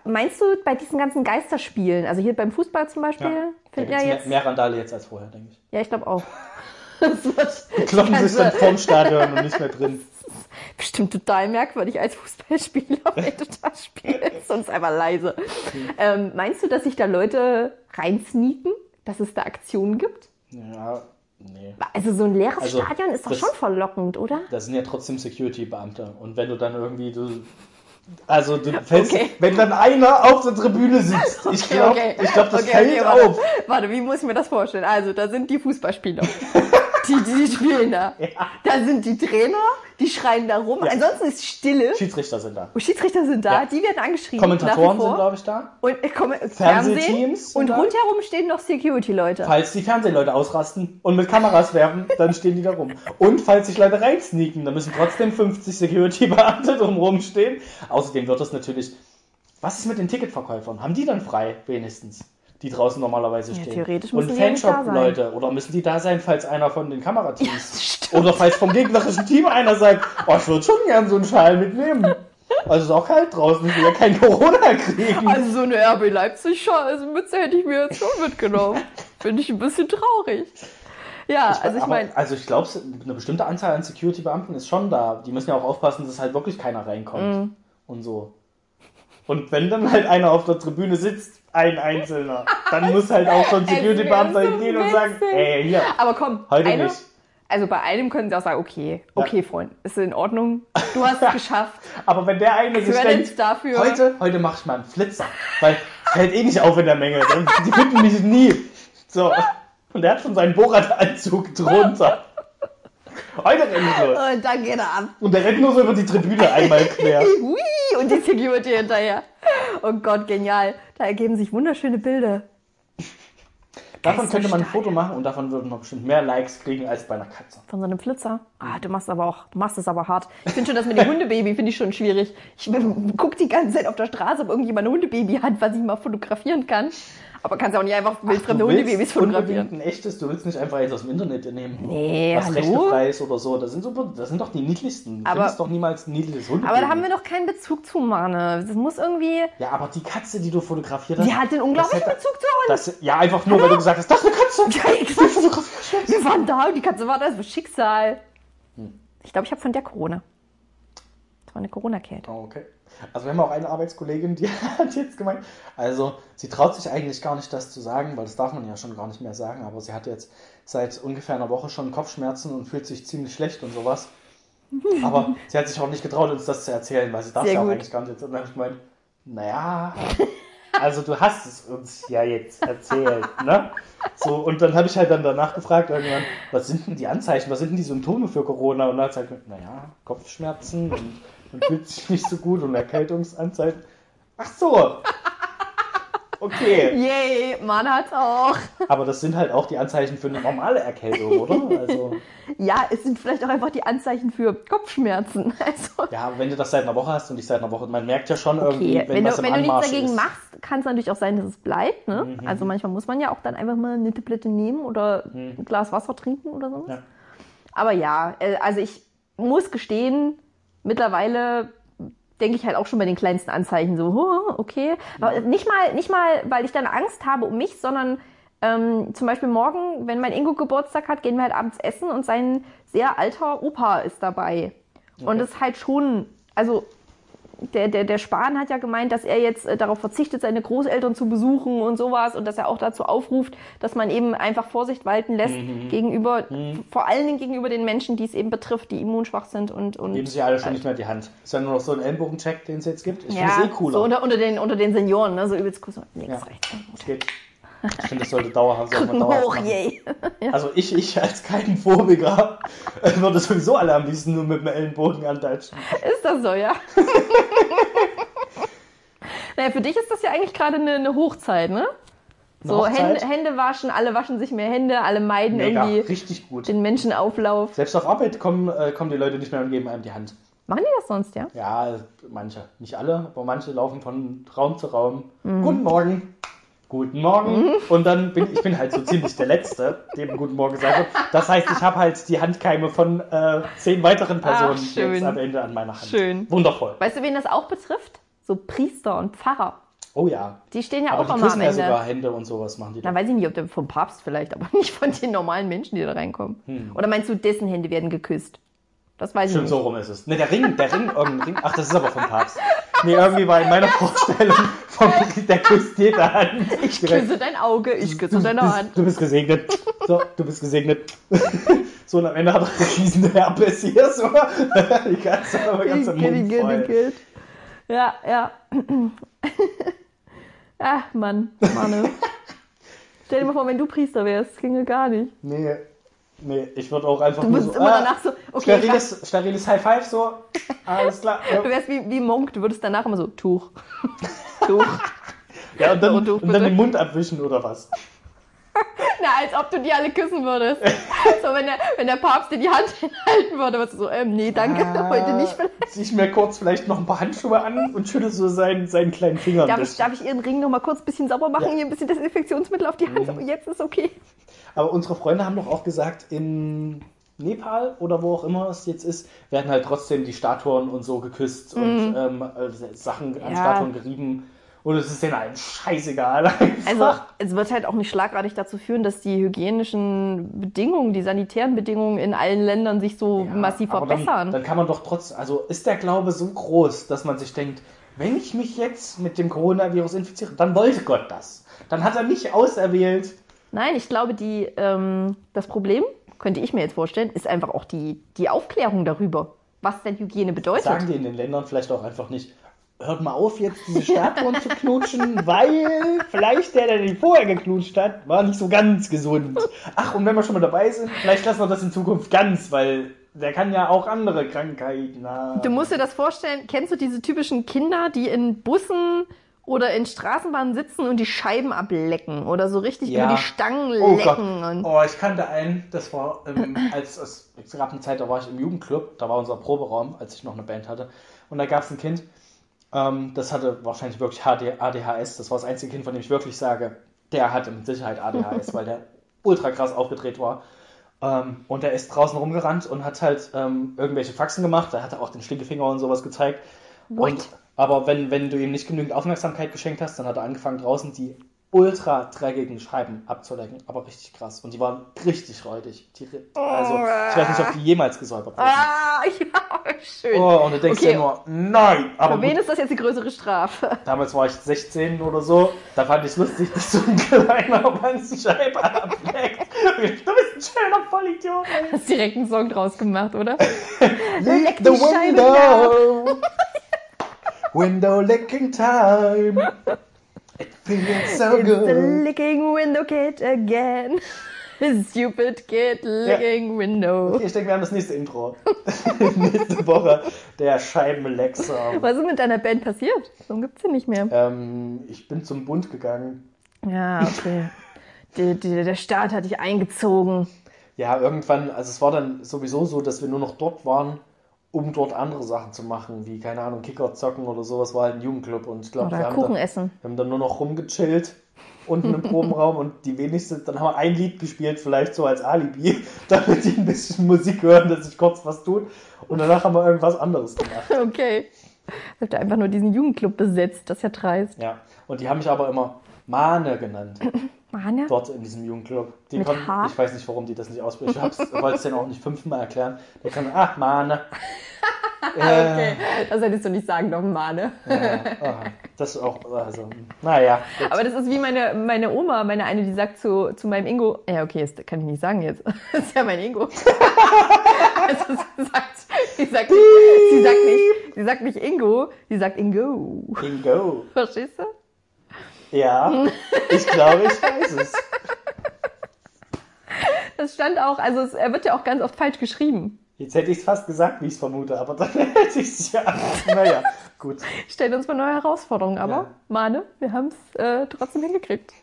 Meinst du bei diesen ganzen Geisterspielen, also hier beim Fußball zum Beispiel, ja. Finden ja mehr, jetzt. mehr Randale jetzt als vorher, denke ich. Ja, ich glaube auch. Die kloppen sich Also- dann vorm Stadion und nicht mehr drin. bestimmt total merkwürdig als Fußballspieler, wenn du da spielst, sonst einfach leise. Ähm, meinst du, dass sich da Leute reinsneaken, dass es da Aktionen gibt? Ja, nee. Also so ein leeres Also, Stadion ist doch das- schon verlockend, oder? Das sind ja trotzdem Security-Beamte. Und wenn du dann irgendwie, du, also du fällst, Okay. wenn dann einer auf der Tribüne sitzt, ich glaube, ich glaub, das Okay, fällt okay, warte. auf. Warte, wie muss ich mir das vorstellen? Also, da sind die Fußballspieler. die, die spielen da. Da sind die Trainer, die schreien da rum. Ansonsten ist Stille. Schiedsrichter sind da. Und Schiedsrichter sind da, Ja. die werden angeschrieben. Kommentatoren sind, glaube ich, da. Und äh, komme, Fernsehteams Und rundherum stehen noch Security-Leute. Falls die Fernsehleute ausrasten und mit Kameras werfen, dann stehen die da rum. Und falls sich Leute reinsneaken, dann müssen trotzdem 50 Security-Beamte drumherum stehen. Außerdem wird das natürlich. Was ist mit den Ticketverkäufern? Haben die dann frei, wenigstens? Die draußen normalerweise Ja, stehen. theoretisch Und müssen ja sein. Fanshop-Leute. Oder müssen die da sein, falls einer von den Kamerateams. stimmt. oder falls vom gegnerischen Team einer sagt, oh, ich würde schon gern so einen Schal mitnehmen. Also es ist auch kalt draußen, ich will ja kein Corona kriegen. Also so eine RB Leipzig also Mütze hätte ich mir jetzt schon mitgenommen. Finde ich ein bisschen traurig. Ja, also ich meine, also ich glaube, eine bestimmte Anzahl an Security-Beamten ist schon da. Die müssen ja auch aufpassen, dass halt wirklich keiner reinkommt Mhm. und so. Und wenn dann halt einer auf der Tribüne sitzt, ein Einzelner, dann muss halt auch schon Es wär Security-Beamter so hingehen und sagen, ey, hier, aber komm, heute eine, nicht. also bei einem können sie auch sagen, okay, okay, Freund, ist in Ordnung, du hast es geschafft. Aber wenn der eine sich denkt, dafür. heute, heute mache ich mal einen Flitzer, weil fällt eh nicht auf in der Menge, die finden mich nie. So. Und der hat schon seinen Borat-Anzug drunter. Heute renn ich los. Und dann geht er ab. Und der rennt nur so über die Tribüne einmal quer. Hui, und die Security hinterher. Oh Gott, genial. Da ergeben sich wunderschöne Bilder. Davon könnte man ein. Foto machen und davon würden wir bestimmt mehr Likes kriegen als bei einer Katze. Von so einem Flitzer. Ah, du machst aber auch, du machst es aber hart. Ich finde schon das mit dem Hundebaby finde ich schon schwierig. Ich gucke die ganze Zeit auf der Straße, ob irgendjemand ein Hundebaby hat, was ich mal fotografieren kann. Aber kannst ja auch nicht einfach wildfremde Du Hundebabys fotografieren. ein echtes, du willst nicht einfach eins aus dem Internet nehmen. Nee, was hallo? rechtefrei ist oder so. Das sind, super, das sind doch die niedlichsten. Du Aber- findest doch niemals ein niedliches Hundebaby. Aber da haben wir doch keinen Bezug zu, Mane. Das muss irgendwie. Ja, aber die Katze, die du fotografiert hast. Die hat einen unglaublichen hätte- Bezug zu uns. Das, ja, einfach nur, weil du gesagt hast, das ist eine Katze. Ja, exakt. Wir waren da und die Katze war da, das war Schicksal. Ich glaube, ich habe von der Corona. Das war eine Corona-Kälte. Oh, okay. Also wir haben auch eine Arbeitskollegin, die hat jetzt gemeint, also sie traut sich eigentlich gar nicht das zu sagen, weil das darf man ja schon gar nicht mehr sagen, aber sie hat jetzt seit ungefähr einer Woche schon Kopfschmerzen und fühlt sich ziemlich schlecht und sowas. Aber sie hat sich auch nicht getraut, uns das zu erzählen, weil sie darf Sehr ja auch gut. eigentlich gar nicht. Und dann habe ich gemeint, naja, also du hast es uns ja jetzt erzählt, ne? So, und dann habe ich halt dann danach gefragt, irgendwann, was sind denn die Anzeichen, was sind denn die Symptome für Corona? Und dann hat sie halt gesagt, naja, Kopfschmerzen und man fühlt sich nicht so gut und Erkältungsanzeichen. Ach so. Okay. Yay, man hat's auch. Aber das sind halt auch die Anzeichen für eine normale Erkältung, oder? Also, Ja, es sind vielleicht auch einfach die Anzeichen für Kopfschmerzen. Also, ja, aber wenn du das seit einer Woche hast und ich seit einer Woche, man merkt ja schon irgendwie, okay, wenn, wenn, was du, im wenn du nichts dagegen ist. Mhm. machst, kann es natürlich auch sein, dass es bleibt. Ne? Also manchmal muss man ja auch dann einfach mal eine Tablette nehmen oder ein Glas Wasser trinken oder so. Ja. Aber ja, äh, also ich muss gestehen, mittlerweile denke ich halt auch schon bei den kleinsten Anzeichen so, huh, okay. Aber Nicht mal, nicht mal, weil ich dann Angst habe um mich, sondern ähm, zum Beispiel morgen, wenn mein Ingo Geburtstag hat, gehen wir halt abends essen und sein sehr alter Opa ist dabei. Und das ist halt schon, also der, der, der Spahn hat ja gemeint, dass er jetzt äh, darauf verzichtet, seine Großeltern zu besuchen und sowas und dass er auch dazu aufruft, dass man eben einfach Vorsicht walten lässt Mhm. gegenüber, vor allen Dingen gegenüber den Menschen, die es eben betrifft, die immunschwach sind und, und Geben sich alle schon nicht mehr die Hand. Ist ja nur noch so ein Ellenbogencheck, den es jetzt gibt. Ich ja, finde es eh cooler. so unter, unter, den, unter den Senioren, ne? so übelst cool, so links, Ja. rechts, Es geht. Ich finde, das sollte dauerhaft, man Rücken dauerhaft hoch, machen. yay. Also ich, ich als kein Phobiker würde sowieso alle am liebsten nur mit dem Ellenbogen antatschen. Ist das so, ja? naja, für dich ist das ja eigentlich gerade eine, eine Hochzeit, ne? So? Hände, Hände waschen, alle waschen sich mehr Hände, alle meiden Mega, irgendwie richtig gut. den Menschenauflauf. Selbst auf Arbeit kommen, äh, kommen die Leute nicht mehr und geben einem die Hand. Machen die das sonst, ja? Ja, manche. Nicht alle, aber manche laufen von Raum zu Raum. Guten Morgen. Guten Morgen. Und dann bin ich bin halt so ziemlich der Letzte, dem Guten Morgen gesagt wird. Das heißt, ich habe halt die Handkeime von äh, zehn weiteren Personen Ach, schön. jetzt am Ende an meiner Hand. Schön. Wundervoll. Weißt du, wen das auch betrifft? So Priester und Pfarrer. Oh ja. Die stehen ja Aber auch die immer am küssen ja Ende. sogar Hände und sowas machen die. Na, da. weiß ich nicht, ob der vom Papst vielleicht, aber nicht von den normalen Menschen, die da reinkommen. Hm. Oder meinst du, dessen Hände werden geküsst? Das weiß ich Stimmt, nicht. so rum ist es. Ne, der Ring, der Ring, irgendein Ring. Ach, das ist aber vom Papst. Nee, irgendwie war in meiner Vorstellung der küsst jede Hand. Ich küsse dein Auge, ich küsse deine bist, Hand. Du bist gesegnet. So, du bist gesegnet. So, und am Ende hat er fließende Herpes hier so. Die ganze, die ganze Mund Igitt, voll. Igitt. Ja, ja. Ach, Mann, Mann. Stell dir mal vor, wenn du Priester wärst, ginge gar nicht. Nee, nee, ich würde auch einfach Du würdest so, immer ah, danach so, okay, steriles, steriles High Five, so. Alles klar. Du Ja, wärst wie, wie Monk, du würdest danach immer so, Tuch. Tuch. ja und, dann, Und du, und dann den Mund abwischen oder was? Na, als ob du die alle küssen würdest. So, wenn der, wenn der Papst dir die Hand hinhalten würde, du so, ähm, nee, danke, Ah. heute nicht vielleicht. Zieh ich mir kurz vielleicht noch ein paar Handschuhe an und schüttel so seinen, seinen kleinen Finger Darf ich, darf ich Ihren Ring noch mal kurz ein bisschen sauber machen? Ja. Mhm. Hier ein bisschen Desinfektionsmittel auf die Hand. So, jetzt ist okay. Aber unsere Freunde haben doch auch gesagt, in Nepal oder wo auch immer es jetzt ist, werden halt trotzdem die Statuen und so geküsst und ähm, äh, Sachen an Mhm. Ja. Statuen gerieben. Und es ist denen allen scheißegal. Einfach. Also, es wird halt auch nicht schlagartig dazu führen, dass die hygienischen Bedingungen, die sanitären Bedingungen in allen Ländern sich so Ja, massiv verbessern. Dann, dann kann man doch trotzdem, also ist der Glaube so groß, dass man sich denkt, wenn ich mich jetzt mit dem Coronavirus infiziere, dann wollte Gott das. Dann hat er mich auserwählt. Nein, ich glaube, die, ähm, das Problem, könnte ich mir jetzt vorstellen, ist einfach auch die, die Aufklärung darüber, was denn Hygiene bedeutet. Sagen die in den Ländern vielleicht auch einfach nicht, hört mal auf, jetzt diese Statuen zu knutschen, weil vielleicht der, der die vorher geknutscht hat, war nicht so ganz gesund. Ach, und wenn wir schon mal dabei sind, vielleicht lassen wir das in Zukunft ganz, weil der kann ja auch andere Krankheiten haben. Du musst dir das vorstellen, kennst du diese typischen Kinder, die in Bussen oder in Straßenbahnen sitzen und die Scheiben ablecken oder so richtig Ja. über die Stangen Oh lecken? Oh, ich kannte einen, das war, ähm, als es, es gab eine Zeit, da war ich im Jugendclub, da war unser Proberaum, als ich noch eine Band hatte. Und da gab es ein Kind, ähm, das hatte wahrscheinlich wirklich HD, ADHS. Das war das einzige Kind, von dem ich wirklich sage, der hatte mit Sicherheit ADHS, weil der ultra krass aufgedreht war. Ähm, und der ist draußen rumgerannt und hat halt ähm, irgendwelche Faxen gemacht. Da hat er auch den Stinkefinger und sowas gezeigt. What? Und, aber wenn, wenn du ihm nicht genügend Aufmerksamkeit geschenkt hast, dann hat er angefangen, draußen die ultra dreckigen Scheiben abzulecken. Aber richtig krass. Und die waren richtig räudig. Die, also, ich weiß nicht, ob die jemals gesäubert wurden. ah, ja, schön. Oh, und du denkst Okay. dir nur, nein! Aber Für wen gut, ist das jetzt die größere Strafe? damals war ich 16 oder so. Da fand ich es lustig, dass so ein kleiner Scheibe ableckt. Du bist ein schöner Vollidiot. ey. Hast direkt einen Song draus gemacht, oder? Leck die Scheibe window. Window licking time. It feels so It's the good. licking window kid again. Stupid kid licking window. Okay, ich denke, wir haben das nächste Intro. nächste Woche. Der Scheibenlexer. Was ist mit deiner Band passiert? So gibt's sie nicht mehr. Ähm, ich bin zum Bund gegangen. Ja, okay. Die, die, der Staat hat dich eingezogen. Ja, irgendwann, also es war dann sowieso so, dass wir nur noch dort waren, um dort andere Sachen zu machen, wie, keine Ahnung, Kicker zocken oder sowas, war halt ein Jugendclub und ich glaube, wir, haben Kuchen dann- essen. wir haben dann nur noch rumgechillt, unten im Probenraum und die wenigsten, dann haben wir ein Lied gespielt, vielleicht so als Alibi, damit die ein bisschen Musik hören, dass sich kurz was tut und danach haben wir irgendwas anderes gemacht. Okay. Habt ihr einfach nur diesen Jugendclub besetzt? Das ist ja dreist. Ja, und die haben mich aber immer Mane genannt, Manja? dort in diesem Jugendclub. Die Mit konnten, H? ich weiß nicht, warum die das nicht aussprechen. Ich wollte es denen auch nicht fünfmal erklären. Der kann, ach, Mane. Okay, das hättest du nicht sagen dürfen, Mane. Ja, ah, das ist auch, also, naja. gut. Aber das ist wie meine, meine Oma, meine eine, die sagt zu, zu meinem Ingo, ja okay, das kann ich nicht sagen jetzt. Das ist ja mein Ingo. also sie sagt, sie sagt, nicht, sie sagt nicht, sie sagt nicht Ingo, sie sagt Ingo. Bingo. Verstehst du? Ja, ich glaube, ich weiß es. Das stand auch, also es, er wird ja auch ganz oft falsch geschrieben. Jetzt hätte ich es fast gesagt, wie ich es vermute, aber dann hätte ich es ja. Naja, gut. Stellt uns mal neue Herausforderungen, aber Ja. Mane, wir haben es äh, trotzdem hingekriegt.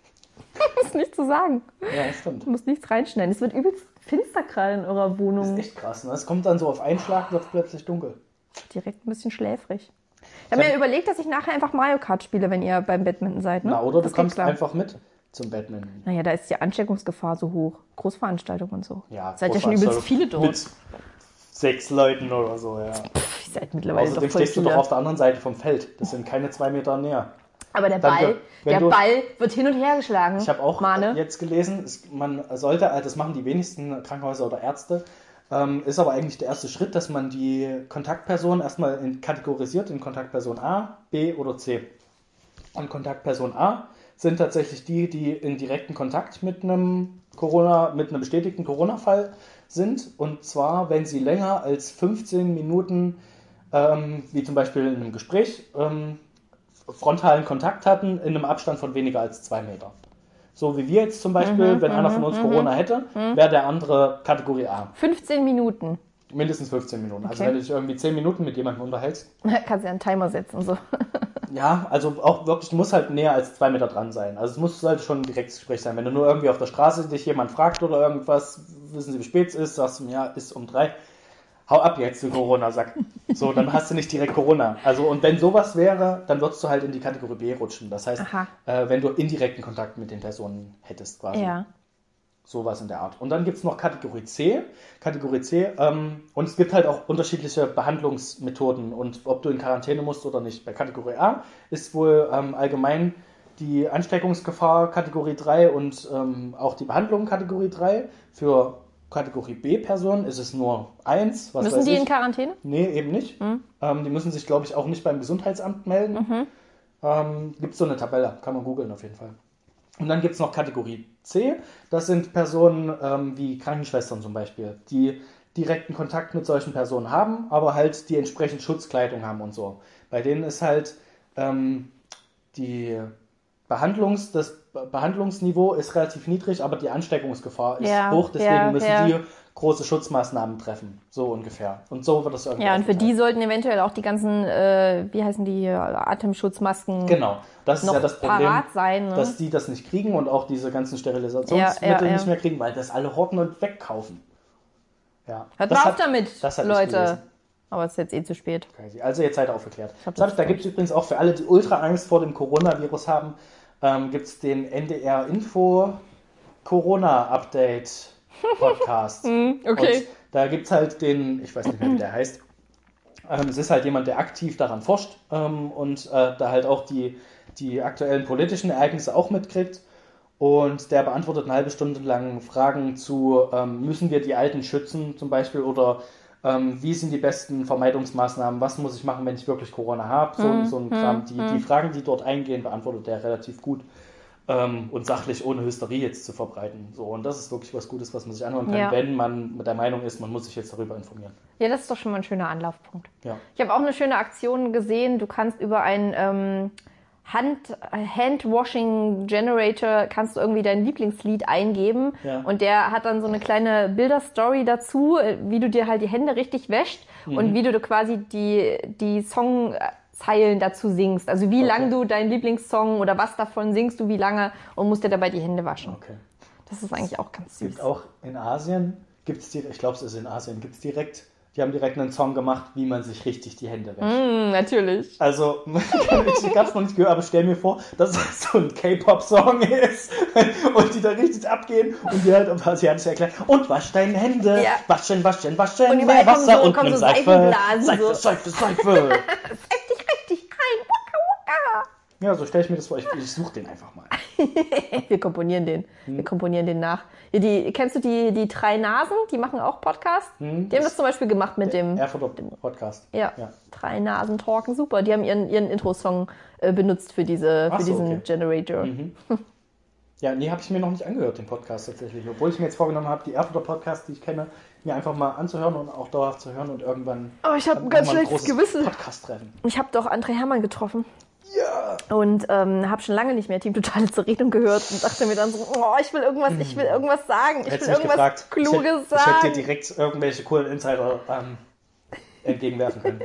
ist nicht zu sagen. Ja, stimmt. Du musst nichts reinschneiden. Es wird übelst finster gerade in eurer Das Wohnung. ist echt krass. Ne? Es kommt dann so auf einen Schlag, wird es plötzlich dunkel. Direkt ein bisschen schläfrig. Ich habe mir überlegt, dass ich nachher einfach Mario Kart spiele, wenn ihr beim Badminton seid. Ne? Na, oder du Das geht kommst klar. einfach mit zum Badminton. Naja, da ist die Ansteckungsgefahr so hoch. Großveranstaltungen und so. Ja, Seid ja schon übelst viele dort. Mit sechs Leuten oder so, ja. Pff, ihr seid mittlerweile Außerdem doch voll stehst du viele. doch auf der anderen Seite vom Feld. Das sind keine zwei Meter näher. Aber der. Ball, der du- Ball wird hin und her geschlagen. Ich habe auch Mane. jetzt gelesen, es, man sollte, also das machen die wenigsten Krankenhäuser oder Ärzte, ähm, ist aber eigentlich der erste Schritt, dass man die Kontaktperson erstmal in, kategorisiert in Kontaktperson A, B oder C. Und Kontaktperson A sind tatsächlich die, die in direkten Kontakt mit einem Corona, mit einem bestätigten Corona-Fall sind. Und zwar, wenn sie länger als 15 Minuten, ähm, wie zum Beispiel in einem Gespräch, ähm, frontalen Kontakt hatten in einem Abstand von weniger als zwei Meter. So wie wir jetzt zum Beispiel, wenn einer von uns Corona hätte, wäre der andere Kategorie A. 15 Minuten. Mindestens 15 Minuten. Also Okay. wenn du dich irgendwie 10 Minuten mit jemandem unterhältst. Kannst ja einen Timer setzen. So. Ja, also auch wirklich, du musst halt näher als zwei Meter dran sein. Also es muss halt schon ein direktes Gespräch sein. Wenn du nur irgendwie auf der Straße dich jemand fragt oder irgendwas, wissen sie, wie spät es ist, sagst du, ja, ist um drei. Hau ab jetzt, du Corona-Sack. So, dann hast du nicht direkt Corona. Also, und wenn sowas wäre, dann würdest du halt in die Kategorie B rutschen. Das heißt, äh, wenn du indirekten Kontakt mit den Personen hättest, quasi. Ja. Sowas in der Art. Und dann gibt es noch Kategorie C. Kategorie C. Ähm, und es gibt halt auch unterschiedliche Behandlungsmethoden und ob du in Quarantäne musst oder nicht. Bei Kategorie A ist wohl ähm, allgemein die Ansteckungsgefahr Kategorie 3 und ähm, auch die Behandlung Kategorie 3. Für Kategorie B-Personen ist es nur 1. Was Müssen die ich. in Quarantäne? Nee, eben nicht. Ähm, die müssen sich, glaube ich, auch nicht beim Gesundheitsamt melden. Ähm, gibt es so eine Tabelle, kann man googeln auf jeden Fall. Und dann gibt es noch Kategorie C. Das sind Personen ähm, wie Krankenschwestern zum Beispiel, die direkten Kontakt mit solchen Personen haben, aber halt die entsprechend Schutzkleidung haben und so. Bei denen ist halt ähm, die Behandlungs, das Behandlungsniveau ist relativ niedrig, aber die Ansteckungsgefahr ist Ja, hoch, deswegen ja, müssen ja. die große Schutzmaßnahmen treffen. So ungefähr. Und so wird das irgendwie Ja, und für die sollten eventuell auch die ganzen, äh, wie heißen die, Atemschutzmasken Genau, das ist ja das Problem, sein. Ne? dass die das nicht kriegen und auch diese ganzen Sterilisationsmittel nicht mehr kriegen, weil das alle horten und wegkaufen. Ja. Hört das mal auf hat- damit, das hat ich Leute. Aber es ist jetzt eh zu spät. Crazy. Also jetzt seid ihr aufgeklärt. hab Sag, das da gibt es übrigens auch für alle, die ultra Angst vor dem Coronavirus haben, ähm, gibt es den NDR Info Corona Update Podcast. Hm, okay. Und da gibt es halt den, ich weiß nicht mehr, wie der heißt. Ähm, es ist halt jemand, der aktiv daran forscht ähm, und äh, da halt auch die, die aktuellen politischen Ereignisse auch mitkriegt. Und der beantwortet eine halbe Stunde lang Fragen zu, ähm, müssen wir die Alten schützen zum Beispiel oder ähm, wie sind die besten Vermeidungsmaßnahmen, was muss ich machen, wenn ich wirklich Corona habe, so, so ein Kram. Die, die Fragen, die dort eingehen, beantwortet der relativ gut ähm, und sachlich, ohne Hysterie jetzt zu verbreiten. So, und das ist wirklich was Gutes, was man sich anhören kann, Ja. wenn man mit der Meinung ist, man muss sich jetzt darüber informieren. Ja, das ist doch schon mal ein schöner Anlaufpunkt. Ja. Ich habe auch eine schöne Aktion gesehen. Du kannst über einen ähm, Hand, Handwashing Generator kannst du irgendwie dein Lieblingslied eingeben Ja. und der hat dann so eine kleine Bilderstory dazu, wie du dir halt die Hände richtig wäscht Mhm. und wie du quasi die, die Songzeilen dazu singst. Also wie Okay. lang du deinen Lieblingssong oder was davon singst du wie lange und musst dir dabei die Hände waschen. Okay. Das ist eigentlich auch ganz Es gibt süß. auch in Asien, gibt's direkt, ich glaube, es ist in Asien, gibt es direkt, die haben direkt einen Song gemacht, wie man sich richtig die Hände wäscht. Mm, natürlich. Also, ich hab's noch nicht gehört, aber stell mir vor, dass es so ein K-Pop-Song ist und die da richtig abgehen und die halt auf Asiatisch erklären, und wasch deine Hände, Ja. waschen, waschen, waschen, Und mehr Wasser so- und nimm so Seife, Seife, so. Seife, Seife. Richtig, richtig rein. Waka, waka. Ja, so stelle ich mir das vor, ich, ich suche den einfach mal. Wir komponieren den. Hm. Wir komponieren den nach. Ja, die, kennst du die, die drei Nasen? Die machen auch Podcast. Hm, Die haben das zum Beispiel gemacht mit dem. Erfurter Podcast. Ja, Ja. drei Nasen talken, super. Die haben ihren, ihren Intro-Song äh, benutzt für, diese, Ach für so, diesen okay. Generator. Ja, nee, habe ich mir noch nicht angehört, den Podcast tatsächlich. Obwohl ich mir jetzt vorgenommen habe, die Erfurter Podcasts, die ich kenne, mir einfach mal anzuhören und auch dauerhaft zu hören und irgendwann Oh, ich habe ein ganz schlechtes Gewissen. Podcast-Treffen. Ich habe doch André Hermann getroffen. Ja! Und ähm, habe schon lange nicht mehr Team Totale zur Redung gehört und dachte mir dann so, oh, ich will irgendwas, ich will irgendwas sagen, ich Hättest will irgendwas gefragt, ich Kluges hätte, ich sagen. hätte dir direkt irgendwelche coolen Insider ähm, entgegenwerfen können.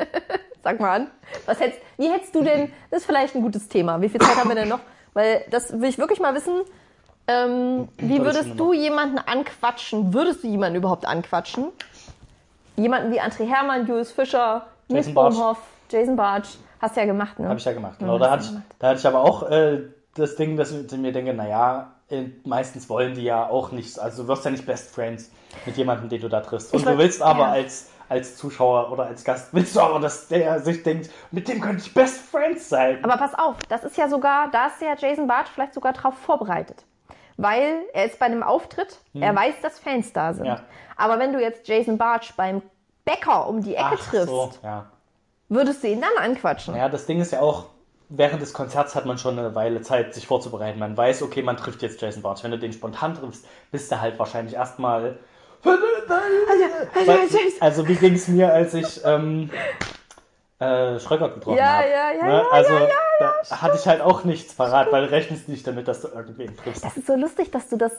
Sag mal an. Was hättest, wie hättest du denn, das ist vielleicht ein gutes Thema. Wie viel Zeit haben wir denn noch? Weil das will ich wirklich mal wissen. Ähm, wie Viertelstunde würdest du jemanden anquatschen? Würdest du jemanden überhaupt anquatschen? jemanden wie André Hermann, Julius Fischer, Nils Jason Bartsch. Jason Bartsch, hast du ja gemacht, ne? Habe ich ja gemacht. Genau, da hatte, ich, gemacht. da hatte ich aber auch äh, das Ding, dass ich mir denke, naja, äh, meistens wollen die ja auch nicht, also du wirst ja nicht Best Friends mit jemandem, den du da triffst. Und Ich du wollt- willst aber ja. als, als Zuschauer oder als Gast, willst du aber, dass der sich denkt, mit dem könnte ich Best Friends sein. Aber pass auf, das ist ja sogar, da ist ja Jason Bartsch vielleicht sogar drauf vorbereitet. Weil er ist bei einem Auftritt, er weiß, dass Fans da sind. Ja. Aber wenn du jetzt Jason Bartsch beim Bäcker um die Ecke Ach triffst, so, ja. Würdest du ihn dann anquatschen. Ja, das Ding ist ja auch, während des Konzerts hat man schon eine Weile Zeit, sich vorzubereiten. Man weiß, okay, man trifft jetzt Jason Bartsch. Wenn du den spontan triffst, bist du halt wahrscheinlich erstmal. Weil- Also, wie ging es mir, als ich ähm, äh, Schröckert getroffen Ja, habe? ja, ja, ne? ja, Also, da hatte ich halt auch nichts parat, weil rechnest nicht damit, dass du irgendwen triffst. Das ist so lustig, dass du das,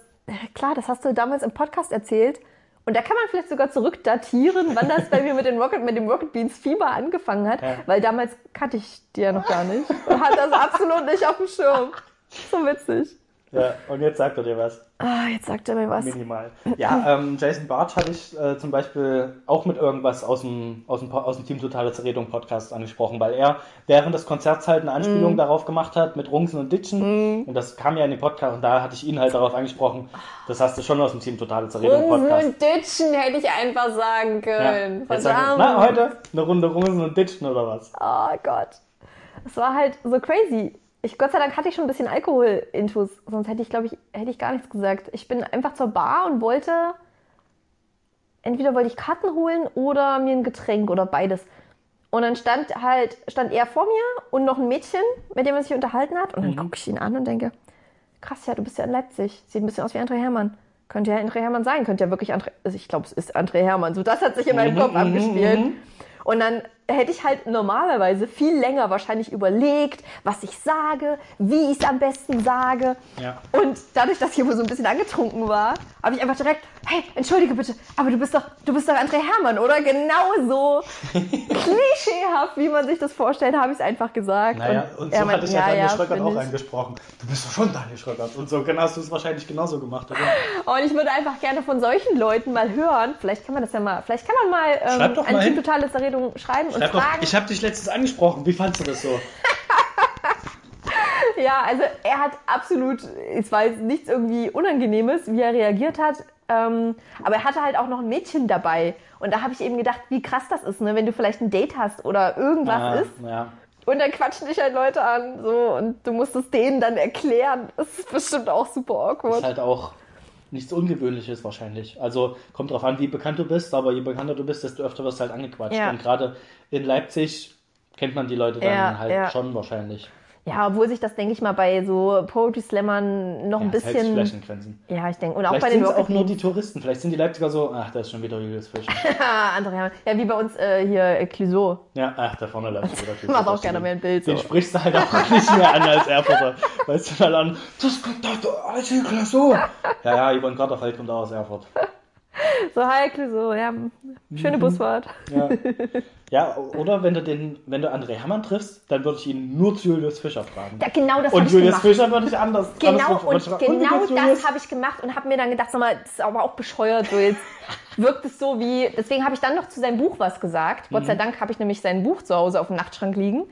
klar, das hast du damals im Podcast erzählt. Und da kann man vielleicht sogar zurückdatieren, wann das bei mir mit, den Rocket, mit dem Rocket Beans Fieber angefangen hat. Ja. Weil damals kannte ich die ja noch gar nicht. Und hatte das absolut nicht auf dem Schirm. So witzig. Ja, und jetzt sagt er dir was. Ah, jetzt sagt er mir was. Minimal. Ja, ähm, Jason Bartsch hatte ich äh, zum Beispiel auch mit irgendwas aus dem, aus dem, aus dem Team Totale Zerredung Podcast angesprochen, weil er während des Konzerts halt eine Anspielung Mhm. darauf gemacht hat mit Rungsen und Ditchen. Und das kam ja in den Podcast und da hatte ich ihn halt darauf angesprochen. Das hast du schon aus dem Team Totale Zerredung Podcast. und Ditchen hätte ich einfach sagen Ja. können. Sag ich, na, heute eine Runde Rungsen und Ditchen oder was? Oh Gott. Es war halt so crazy. Ich, Gott sei Dank hatte ich schon ein bisschen Alkohol-Intus, sonst hätte ich, glaube ich, hätte ich gar nichts gesagt. Ich bin einfach zur Bar und wollte, entweder wollte ich Karten holen oder mir ein Getränk oder beides. Und dann stand halt, stand er vor mir und noch ein Mädchen, mit dem er sich unterhalten hat. Und dann gucke ich ihn an und denke, krass, ja, du bist ja in Leipzig. Sieht ein bisschen aus wie André Hermann. Könnte ja André Hermann sein, könnte ja wirklich André, also ich glaube, es ist André Hermann. So, das hat sich in meinem Kopf abgespielt. Und dann hätte ich halt normalerweise viel länger wahrscheinlich überlegt, was ich sage, wie ich es am besten sage. Ja. Und dadurch, dass ich hier wohl so ein bisschen angetrunken war, habe ich einfach direkt, hey, entschuldige bitte, aber du bist doch, du bist doch André Hermann, oder? Genauso klischeehaft, wie man sich das vorstellt, habe ich es einfach gesagt. Naja, und so er meint, hatte ich ja, Daniel Schröckert auch angesprochen. Du bist doch schon Daniel Schröckert. Und so genau hast du es wahrscheinlich genauso gemacht, oder? Und ich würde einfach gerne von solchen Leuten mal hören. Vielleicht kann man das ja mal, vielleicht kann man mal ähm, doch ein mal Team hin. totale Zerredung schreiben und doch, fragen. ich habe dich letztens angesprochen. Wie fandst du das so? Ja, also er hat absolut, es war jetzt nichts irgendwie Unangenehmes, wie er reagiert hat. Ähm, aber er hatte halt auch noch ein Mädchen dabei. Und da habe ich eben gedacht, wie krass das ist, ne? wenn du vielleicht ein Date hast oder irgendwas Ah, ist. Ja. Und dann quatschen dich halt Leute an so und du musst es denen dann erklären. Das ist bestimmt auch super awkward. Ist halt auch nichts Ungewöhnliches wahrscheinlich. Also kommt drauf an, wie bekannt du bist, aber je bekannter du bist, desto öfter wirst du halt angequatscht. Ja. Und gerade in Leipzig kennt man die Leute dann Ja, halt ja. schon wahrscheinlich. Ja, obwohl sich das, denke ich mal, bei so Poetry Slammern noch ein Ja, sich bisschen. vielleicht in Grenzen. Ja, ich denke. Und auch Vielleicht bei den sind es auch nur die Touristen. Vielleicht sind die Leipziger so, ach, da ist schon wieder Julius. Ah, André Hermann. Ja, wie bei uns äh, hier äh, ja, ach, da vorne läuft wieder Typ. Mach auch gerne mehr ein Bild. Den So. sprichst du halt auch nicht mehr an als Erfurter. Weißt du dann an, das kommt doch der alte Klasso. Ja, ja, Yvonne Garterfeld kommt auch aus Erfurt. so, hi Clouseau. Ja, schöne Busfahrt. Ja. ja, oder wenn du den, wenn du André Hermann triffst, dann würde ich ihn nur zu Julius Fischer fragen. Ja, genau das Und Julius gemacht. Fischer würde ich anders. Genau, anders und genau das habe ich gemacht und habe mir dann gedacht, sag mal, das ist aber auch bescheuert. So jetzt wirkt es so wie. Deswegen habe ich dann noch zu seinem Buch was gesagt. Gott Mhm. sei Dank habe ich nämlich sein Buch zu Hause auf dem Nachtschrank liegen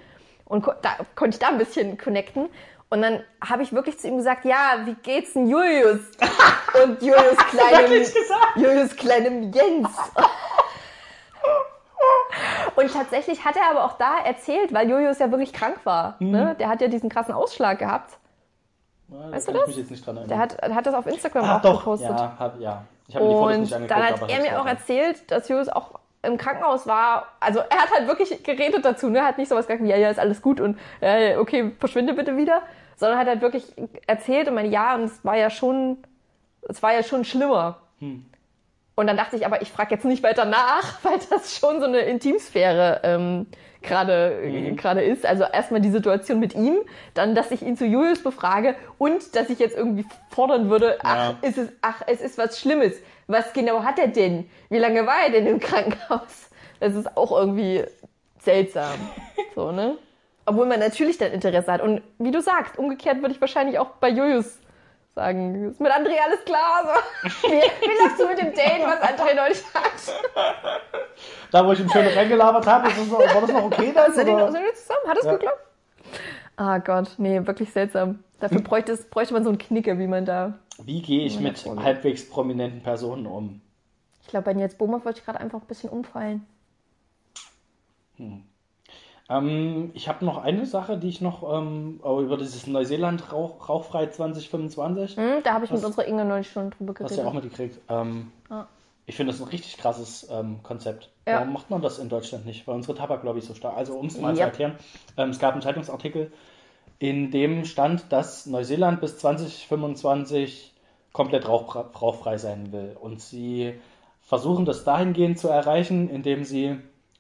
und da konnte ich da ein bisschen connecten. Und dann habe ich wirklich zu ihm gesagt, ja, wie geht's denn Julius? Und Julius kleinem? Julius kleinem Jens. Und tatsächlich hat er aber auch da erzählt, weil Julius ja wirklich krank war. Mhm. Ne? Der hat ja diesen krassen Ausschlag gehabt. Da Weißt du das? Ich mich jetzt nicht dran. Der hat, hat das auf Instagram ah, auch doch, gepostet. ja, hab, ja. Ich habe die Fotos und nicht angeguckt. dann hat er mir auch erzählt, dass Julius auch im Krankenhaus war. Also er hat halt wirklich geredet dazu, ne? Er hat nicht sowas gesagt wie, ja, ja, ist alles gut und äh, okay, verschwinde bitte wieder. Sondern hat halt wirklich erzählt und meine, ja, und es war ja schon, es war ja schon schlimmer. Hm. Und dann dachte ich, aber ich frage jetzt nicht weiter nach, weil das schon so eine Intimsphäre ähm, gerade Mhm. gerade ist. Also erstmal die Situation mit ihm, dann, dass ich ihn zu Julius befrage und dass ich jetzt irgendwie fordern würde, ach, Ja. ist es, ach, es ist was Schlimmes. Was genau hat er denn? Wie lange war er denn im Krankenhaus? Das ist auch irgendwie seltsam. So, ne? Obwohl man natürlich dann Interesse hat. Und wie du sagst, umgekehrt würde ich wahrscheinlich auch bei Julius sagen, ist mit André alles klar? So. Wie, wie läufst du mit dem Date, was André neulich hat? Da, wo ich ihn schön reingelabert habe, ist das noch, war das noch okay dann? Sind die, sind die zusammen? Hat es Ja. geklappt? Ah Gott, nee, wirklich seltsam. Dafür Hm. bräuchte, es, bräuchte man so einen Knicker, wie man da. Wie gehe ich mit Freundin. halbwegs prominenten Personen um? Ich glaube, bei Nils Bohmer wollte ich gerade einfach ein bisschen umfallen. Ähm, ich habe noch eine Sache, die ich noch ähm, auch über dieses Neuseeland Rauch, Rauchfrei 2025, Hm, da habe ich mit Was- unserer Inge neulich schon drüber hast geredet. du ja auch mitgekriegt. Ähm, Ja. Ich finde das ein richtig krasses ähm, Konzept. Ja. Warum macht man das in Deutschland nicht? Weil unsere Tabaklobby so stark. Also um es mal zu Ja. erklären, ähm, es gab einen Zeitungsartikel, in dem stand, dass Neuseeland bis 2025 komplett rauch, rauchfrei sein will. Und sie versuchen das dahingehend zu erreichen, indem sie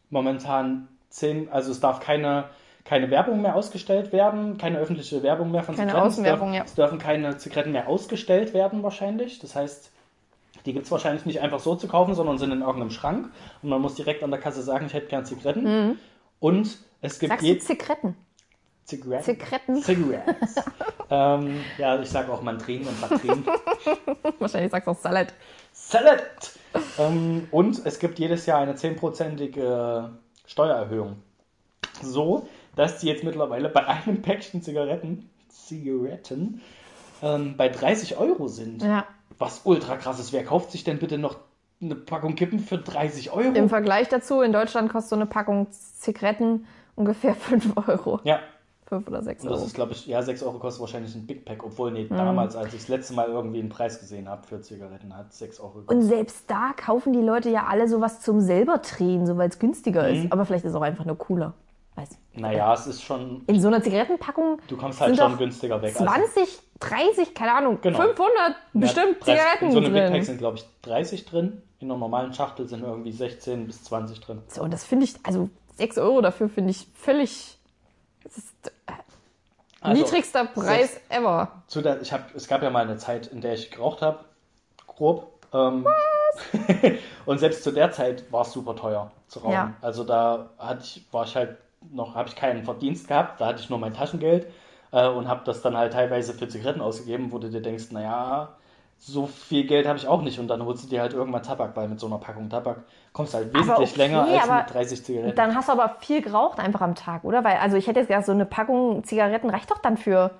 momentan zehn, also es darf keine, keine Werbung mehr ausgestellt werden, keine öffentliche Werbung mehr von Keine Zigaretten. Außenwerbung, es, ja. darf, es dürfen keine Zigaretten mehr ausgestellt werden wahrscheinlich. Das heißt, die gibt es wahrscheinlich nicht einfach so zu kaufen, sondern sind in irgendeinem Schrank und man muss direkt an der Kasse sagen, ich hätte gern Zigaretten. Und es gibt Mhm. Sagst je Zigaretten? Zigaretten. Zigaretten? Cigarettes. ähm, ja, ich sage auch Mandrinen und Batterien. Wahrscheinlich sagst du auch Salat. Salad! ähm, und es gibt jedes Jahr eine 10%ige Steuererhöhung. So, dass die jetzt mittlerweile bei einem Päckchen Zigaretten, Zigaretten ähm, bei 30 Euro sind. Ja. Was ultra krass ist. Wer kauft sich denn bitte noch eine Packung Kippen für 30 Euro? Im Vergleich dazu, in Deutschland kostet so eine Packung Zigaretten ungefähr 5 Euro. ja, 5 oder 6 und das Euro. ist, glaube ich, ja, 6 Euro kostet wahrscheinlich ein Big Pack. Obwohl, Mhm. nee, damals, als ich das letzte Mal irgendwie einen Preis gesehen habe für Zigaretten, hat 6 Euro gekostet. Und selbst da kaufen die Leute ja alle sowas zum selber drehen, so weil es günstiger Mhm. ist. Aber vielleicht ist es auch einfach nur cooler. Weiß. Naja, es ist schon, In so einer Zigarettenpackung du kommst halt schon günstiger weg. Also 20, 30, keine Ahnung, Genau. 500 bestimmt Ja, 30 Zigaretten In so einem Big Pack drin. sind, glaube ich, 30 drin. In einer normalen Schachtel sind irgendwie 16 bis 20 drin. So, und das finde ich, also 6 Euro dafür finde ich völlig. Das ist äh, Also, niedrigster Preis ever. Zu der, ich hab, es gab ja mal eine Zeit, in der ich geraucht habe, grob. Ähm, und selbst zu der Zeit war es super teuer zu rauchen. Ja. Also da hatte ich, war ich halt noch, habe ich keinen Verdienst gehabt, da hatte ich nur mein Taschengeld äh, und habe das dann halt teilweise für Zigaretten ausgegeben, wo du dir denkst, naja, so viel Geld habe ich auch nicht und dann holst du dir halt irgendwann Tabak, weil mit so einer Packung Tabak kommst du halt wesentlich okay, länger als mit 30 Zigaretten. Dann hast du aber viel geraucht einfach am Tag, oder? Weil, also ich hätte jetzt gedacht, so eine Packung Zigaretten reicht doch dann für.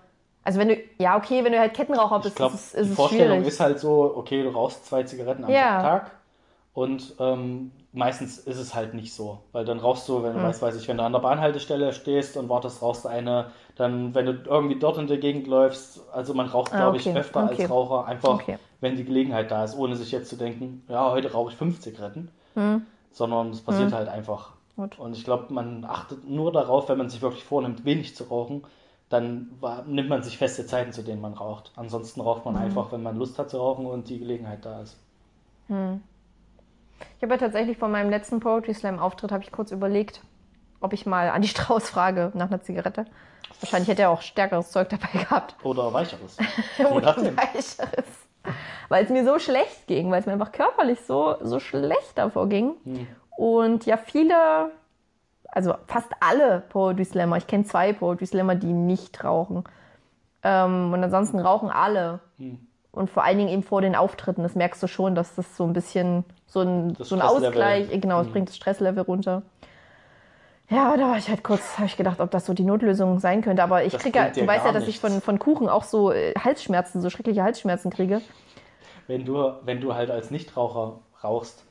Also wenn du, ja okay, wenn du halt Kettenraucher bist, Ich glaube, ist, es- ist die es Vorstellung schwierig. ist halt so, okay, du rauchst zwei Zigaretten am Ja. Tag und ähm, meistens ist es halt nicht so, weil dann rauchst du, Hm. wenn du weißt, weiß ich, wenn du an der Bahnhaltestelle stehst und wartest, rauchst du eine, dann wenn du irgendwie dort in der Gegend läufst, also man raucht, Ah, glaube okay, ich, öfter okay. als Raucher, einfach Okay. wenn die Gelegenheit da ist, ohne sich jetzt zu denken, ja, heute rauche ich fünf Zigaretten, Hm. sondern es passiert halt einfach. Gut. Und ich glaube, man achtet nur darauf, wenn man sich wirklich vornimmt, wenig zu rauchen, dann nimmt man sich feste Zeiten, zu denen man raucht. Ansonsten raucht Mhm. man einfach, wenn man Lust hat zu rauchen und die Gelegenheit da ist. Ich habe ja tatsächlich von meinem letzten Poetry Slam Auftritt habe ich kurz überlegt, ob ich mal Andi Strauß frage nach einer Zigarette. Wahrscheinlich hätte er auch stärkeres Zeug dabei gehabt. Oder weicheres. Oder weicheres. Weil es mir so schlecht ging, weil es mir einfach körperlich so, so schlecht davor ging. Hm. Und ja, viele, also fast alle Poetry Slammer, ich kenne zwei Poetry Slammer, die nicht rauchen. Ähm, und ansonsten rauchen alle. Hm. Und vor allen Dingen eben vor den Auftritten. Das merkst du schon, dass das so ein bisschen so ein, Das so ein. Ausgleich, genau, es bringt das Stresslevel runter. Ja, da war ich halt kurz, habe ich gedacht, ob das so die Notlösung sein könnte. Aber ich kriege ja, du weißt ja, dass ich nichts. von, von Kuchen auch so äh, Halsschmerzen, so schreckliche Halsschmerzen kriege. Wenn du, wenn du halt als Nichtraucher rauchst,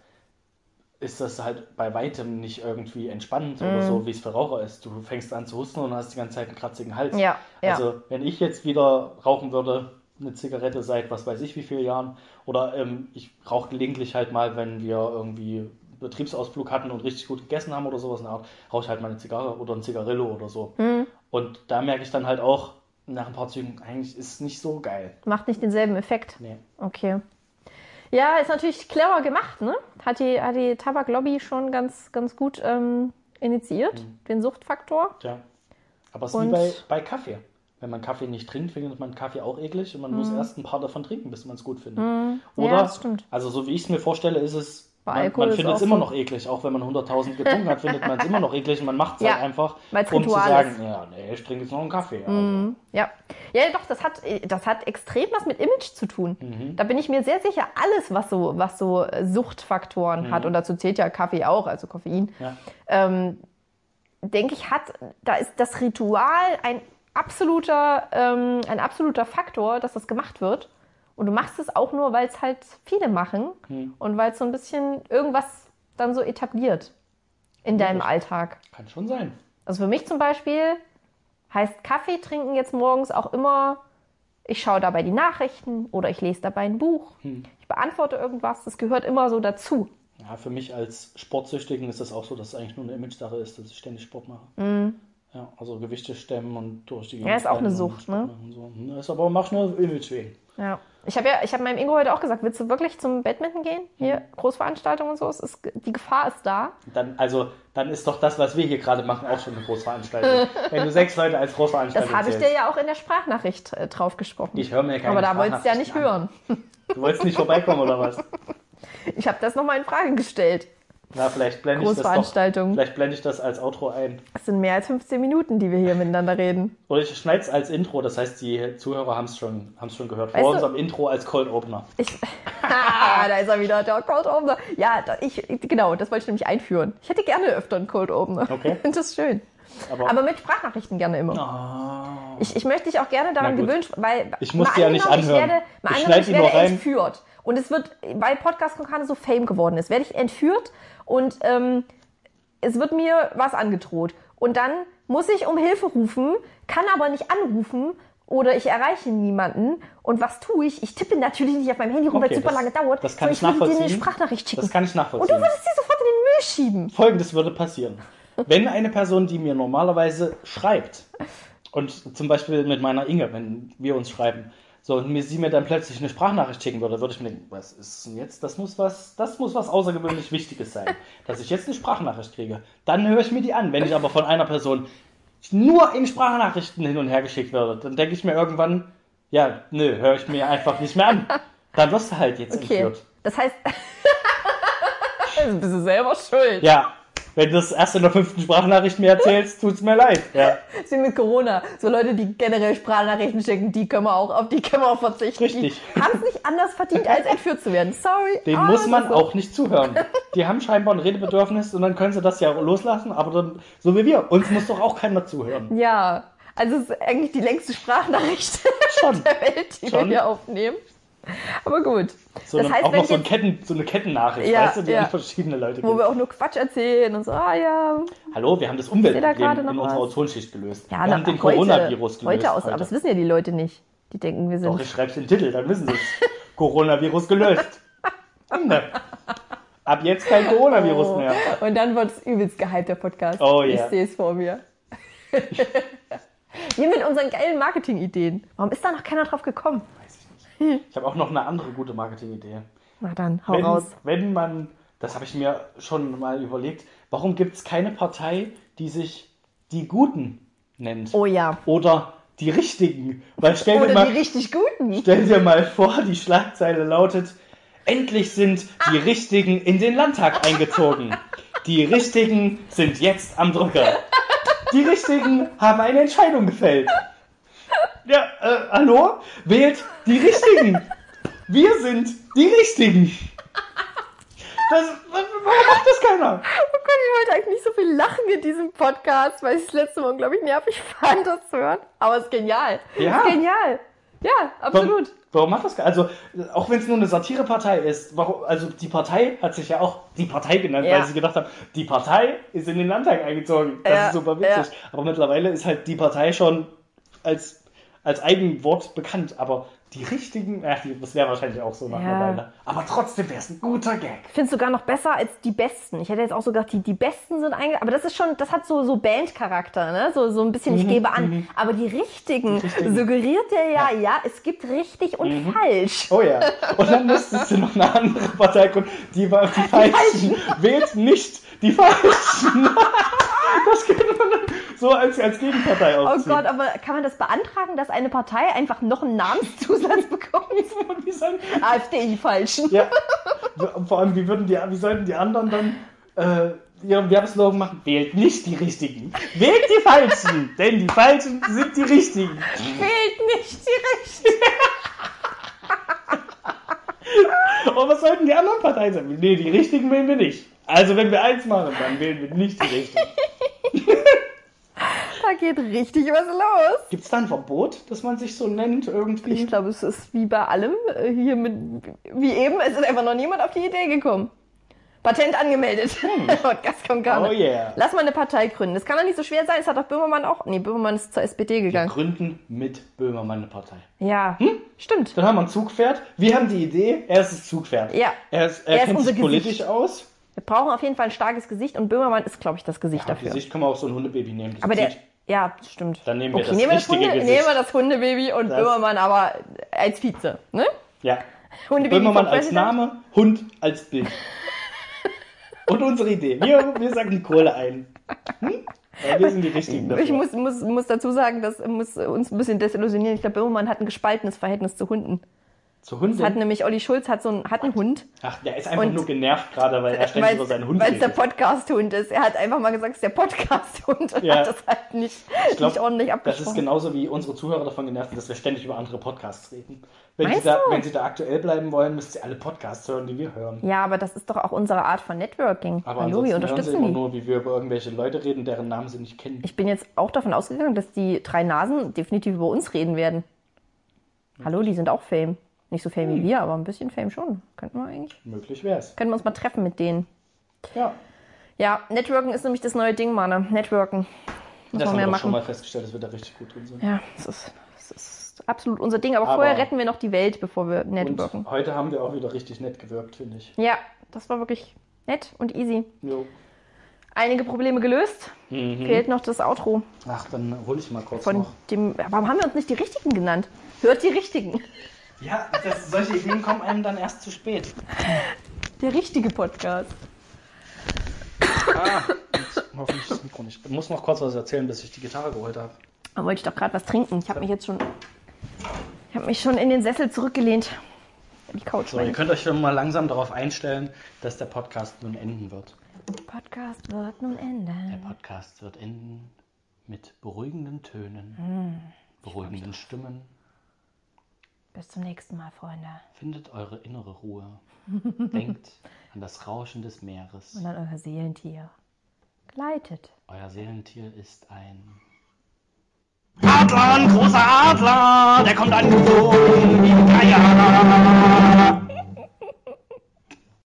ist das halt bei weitem nicht irgendwie entspannend Mhm. oder so, wie es für Raucher ist. Du fängst an zu husten und hast die ganze Zeit einen kratzigen Hals. Ja, ja. Also, wenn ich jetzt wieder rauchen würde, eine Zigarette seit was weiß ich wie vielen Jahren, oder ähm, ich rauche gelegentlich halt mal, wenn wir irgendwie Betriebsausflug hatten und richtig gut gegessen haben oder sowas, in der Art, rauche ich halt mal eine Zigarre oder ein Zigarillo oder so. Mhm. Und da merke ich dann halt auch, nach ein paar Zügen, eigentlich ist es nicht so geil. Macht nicht denselben Effekt. Nee. Okay. Ja, ist natürlich clever gemacht, ne? Hat die, hat die Tabaklobby schon ganz, ganz gut ähm, initiiert, Mhm. den Suchtfaktor. Tja. Aber es ist wie bei, bei Kaffee. Wenn man Kaffee nicht trinkt, findet man Kaffee auch eklig und man muss erst ein paar davon trinken, bis man es gut findet. Mhm. Ja, Oder, das stimmt. also so wie ich es mir vorstelle, ist es Bei Man, man findet es immer so. noch eklig, auch wenn man 100.000 getrunken hat, findet man es immer noch eklig und man macht es Ja, halt einfach, um zu sagen, ist. Mhm. ja, nee, ich trinke jetzt noch einen Kaffee. Also. Ja. ja, doch, das hat, das hat extrem was mit Image zu tun. Da bin ich mir sehr sicher, alles, was so, was so Suchtfaktoren hat, und dazu zählt ja Kaffee auch, also Koffein, Ja. ähm, denke ich, hat, da ist das Ritual ein absoluter, ähm, ein absoluter Faktor, dass das gemacht wird. Und du machst es auch nur, weil es halt viele machen und weil es so ein bisschen irgendwas dann so etabliert in deinem Alltag. Kann schon sein. Also für mich zum Beispiel heißt Kaffee trinken jetzt morgens auch immer, ich schaue dabei die Nachrichten oder ich lese dabei ein Buch. Ich beantworte irgendwas. Das gehört immer so dazu. Ja, für mich als Sportsüchtigen ist das auch so, dass es eigentlich nur eine Image-Sache ist, dass ich ständig Sport mache. Ja, also Gewichte stemmen und durch die Mhm. Ja, ist auch eine Sucht, ne? So. Das ist aber mach nur Image wegen. Ja. Ich habe ja, ich habe meinem Ingo heute auch gesagt, willst du wirklich zum Badminton gehen? Hier, Großveranstaltungen und so, es ist, die Gefahr ist da. Dann, also, dann ist doch das, was wir hier gerade machen, auch schon eine Großveranstaltung. Wenn du sechs Leute als Großveranstaltung Das habe ich dir ja auch in der Sprachnachricht äh, drauf gesprochen. Ich höre mir keine Aber da wolltest du ja nicht Sprachnachrichten hören. an. Du wolltest nicht vorbeikommen oder was? Ich habe das nochmal in Frage gestellt. Na, vielleicht blende ich das doch. Vielleicht blende ich das als Outro ein. Es sind mehr als 15 Minuten, die wir hier miteinander reden. Oder ich schneide es als Intro, das heißt, die Zuhörer haben es schon, haben's schon gehört. Vor unserem Intro als Cold Opener. Ich, Ah, da ist er wieder, der Cold Opener. Ja, ich, genau, das wollte ich nämlich einführen. Ich hätte gerne öfter einen Cold Opener. Okay. Das ist schön. Aber, Aber mit Sprachnachrichten gerne immer. Ah. Ich, ich möchte dich auch gerne daran gewöhnen, weil Ich muss die ja nicht anhören. Ich werde, mal Ich angenommen, ich werde entführt. Und es wird, weil Podcast Konkane so Fame geworden ist, werde ich entführt und ähm, es wird mir was angedroht. Und dann muss ich um Hilfe rufen, kann aber nicht anrufen oder ich erreiche niemanden. Und was tue ich? Ich tippe natürlich nicht auf meinem Handy rum, weil Okay, es super lange dauert. das kann sondern ich würde dir eine nachvollziehen. Sprachnachricht schicken. Das kann ich und du nachvollziehen. würdest sie sofort in den Müll schieben. Folgendes würde passieren. Wenn eine Person, die mir normalerweise schreibt, und zum Beispiel mit meiner Inge, wenn wir uns schreiben, so, und mir, sie mir dann plötzlich eine Sprachnachricht schicken würde, würde ich mir denken, was ist denn jetzt? Das muss was, das muss was außergewöhnlich Wichtiges sein, dass ich jetzt eine Sprachnachricht kriege. Dann höre ich mir die an. Wenn ich aber von einer Person nur in Sprachnachrichten hin und her geschickt werde, dann denke ich mir irgendwann, ja, nö, höre ich mir einfach nicht mehr an. Dann wirst du halt jetzt Okay. entführt. Das heißt, bist du selber schuld. Ja, wenn du das erst in der fünften Sprachnachricht mir erzählst, tut's mir leid. Ja. Das ist wie mit Corona. So Leute, die generell Sprachnachrichten schicken, die können wir auch, auf die können wir auch verzichten. Richtig. Die haben es nicht anders verdient, als entführt zu werden. Sorry. Den aber muss das man so. auch nicht zuhören. Die haben scheinbar ein Redebedürfnis und dann können sie das ja loslassen, aber dann, so wie wir, uns muss doch auch keiner zuhören. Ja, also es ist eigentlich die längste Sprachnachricht Schon. der Welt, die Schon. wir hier aufnehmen. Aber gut. So das eine, heißt, auch noch so, ein Ketten, so eine Kettennachricht, Ja, weißt du, die ja. an verschiedene Leute wo wir auch nur Quatsch erzählen und so, ah ja. Hallo, wir haben das Umweltproblem in unserer? Ozonschicht gelöst. Ja, wir na, haben den heute, Coronavirus gelöst. Heute aus, aber das wissen ja die Leute nicht. Die denken, wir sind. Doch, ich schreib's in den Titel, dann wissen sie es. Coronavirus gelöst. Ne. Ab jetzt kein Coronavirus Oh. mehr. Und dann wird es übelst gehypt, der Podcast. Oh, Ich ja. sehe es vor mir. Wir mit unseren geilen Marketing-Ideen. Warum ist da noch keiner drauf gekommen? Ich habe auch noch eine andere gute Marketingidee. Na dann, hau wenn, raus. wenn man, das habe ich mir schon mal überlegt, warum gibt es keine Partei, die sich die Guten nennt? Oh ja. Oder die Richtigen? Weil stell dir, Oder mal, die richtig guten. stell dir mal vor, die Schlagzeile lautet, endlich sind die Richtigen in den Landtag eingezogen. Die Richtigen sind jetzt am Drücker. Die Richtigen haben eine Entscheidung gefällt. Ja, äh, hallo? Wählt die Richtigen. Wir sind die Richtigen. Das, warum macht das keiner? Oh Gott, ich wollte eigentlich nicht so viel lachen in diesem Podcast, weil ich das letzte Mal, glaube ich, nervig fand, das zu hören. Aber es ist genial. Ja. Es ist genial. Ja, absolut. Warum, warum macht das keiner? Also, auch wenn es nur eine Satirepartei ist, warum, also die Partei hat sich ja auch die Partei genannt, Ja. weil sie gedacht haben, die Partei ist in den Landtag eingezogen. Das Ja, ist super witzig. Aber mittlerweile ist halt die Partei schon als, als Eigenwort bekannt. Aber die richtigen, ja, das wäre wahrscheinlich auch so nach Ja. einer Weile. Aber trotzdem wäre es ein guter Gag. Ich finde es sogar noch besser als die Besten. Ich hätte jetzt auch so gedacht, die, die Besten sind einge... Aber das ist schon, das hat so, so Bandcharakter, ne? So, so ein bisschen, ich gebe an. Aber die Richtigen, Richtigen. suggeriert der ja, ja, es gibt richtig und falsch. Oh ja. Und dann müsstest du noch eine andere Partei gründen. Die war die Falschen. Wählt nicht die Falschen. Das könnte man so als, als Gegenpartei Oh aufziehen. Gott, aber kann man das beantragen, dass eine Partei einfach noch einen Namenszusatz bekommt? Wie AfD, die Falschen. ja, Vor allem, wie, würden die, wie sollten die anderen dann äh, ihren Werbeslogan machen? Wählt nicht die richtigen. Wählt die Falschen, denn die Falschen sind die richtigen. Fehlt nicht die Rechte. Und was sollten die anderen Parteien sagen? Nee, die richtigen wählen wir nicht. Also wenn wir eins machen, dann wählen wir nicht die richtigen. Da geht richtig was los. Gibt es da ein Verbot, dass man sich so nennt irgendwie? Ich glaube, es ist wie bei allem äh, hier mit, wie eben, es ist einfach noch niemand auf die Idee gekommen. Patent angemeldet. Podcast kommt gar Oh nicht. yeah. Lass mal eine Partei gründen. Das kann doch nicht so schwer sein. Das hat doch Böhmermann auch. Nee, Böhmermann ist zur SPD Wir gegangen. gründen mit Böhmermann eine Partei. Ja, stimmt. Dann haben wir ein Zugpferd. Wir haben die Idee, er ist das Zugpferd. Ja. Er, ist, er, Er ist kennt unser sich politisch Gesicht. aus. Wir brauchen auf jeden Fall ein starkes Gesicht und Böhmermann ist, glaube ich, das Gesicht Ja, dafür. Gesicht können wir auch so ein Hundebaby nehmen. Das Aber der, ja, stimmt. Dann nehmen wir okay, das nehmen wir das, Hunde, Gesicht. nehmen wir das Hundebaby und Das- Böhmermann aber als Vize, ne? Ja. Hundebaby Böhmermann als. Name, Hund als Bild. Und unsere Idee. Wir, wir sagen Kohle ein. Hm? Ja, wir sind die Richtigen dafür. Ich muss, muss, muss dazu sagen, das muss uns ein bisschen desillusionieren. Ich glaube, Böhmermann hat ein gespaltenes Verhältnis zu Hunden. Zu Hunden? Das hat nämlich Olli Schulz hat so einen, hat einen Hund. Ach, der ist einfach Und- nur genervt gerade, weil er ständig über seinen Hund Weil es der. Podcast-Hund ist. Er hat einfach mal gesagt, es ist der Podcast-Hund und Ja. hat das halt nicht, Ich glaub, nicht ordentlich Das abgesprochen. ist genauso wie unsere Zuhörer davon genervt sind, dass wir ständig über andere Podcasts reden. Wenn sie, da, wenn sie da aktuell bleiben wollen, müssen sie alle Podcasts hören, die wir hören. ja, aber das ist doch auch unsere Art von Networking. Aber Hallo, wir ansonsten hören sie unterstützen immer nur, wie wir über irgendwelche Leute reden, deren Namen sie nicht kennen. Ich bin jetzt auch davon ausgegangen, dass die drei Nasen definitiv über uns reden werden. Hallo, die sind auch Fame. Nicht so Fame Hm. wie wir, aber ein bisschen Fame schon. Könnten wir eigentlich. Möglich wär's. Können wir uns mal treffen mit denen. Ja, Ja, Networken ist nämlich das neue Ding, Mann. Networken. Muss das haben wir doch schon machen. mal festgestellt, dass wir da richtig gut drin sind. Ja, das ist, das ist absolut unser Ding. Aber, Aber- vorher retten wir noch die Welt, bevor wir networken. Heute haben wir auch wieder richtig nett gewirkt, finde ich. Ja, das war wirklich nett und easy. Jo. Einige Probleme gelöst. Mhm. Fehlt noch das Outro Ach, dann hole ich mal kurz von noch. dem. Warum haben wir uns nicht die richtigen genannt? Hört die richtigen. Ja, das, solche Ideen kommen einem dann erst zu spät. Der richtige Podcast. Ah, hoffentlich das Mikro nicht. Ich muss noch kurz was erzählen, bis ich die Gitarre geholt habe. Da wollte ich doch gerade was trinken. Ich habe mich jetzt schon. Ich habe mich schon in den Sessel zurückgelehnt. Die Couch. So, ihr könnt euch schon mal langsam darauf einstellen, dass der Podcast nun enden wird. Podcast wird nun Der enden. Podcast wird enden mit beruhigenden Tönen, beruhigenden Stimmen. Bis zum nächsten Mal, Freunde. Findet eure innere Ruhe. Denkt an das Rauschen des Meeres. Und an euer Seelentier. Gleitet. Euer Seelentier ist ein Adler, ein großer Adler, der kommt angeflogen wie ein Geier.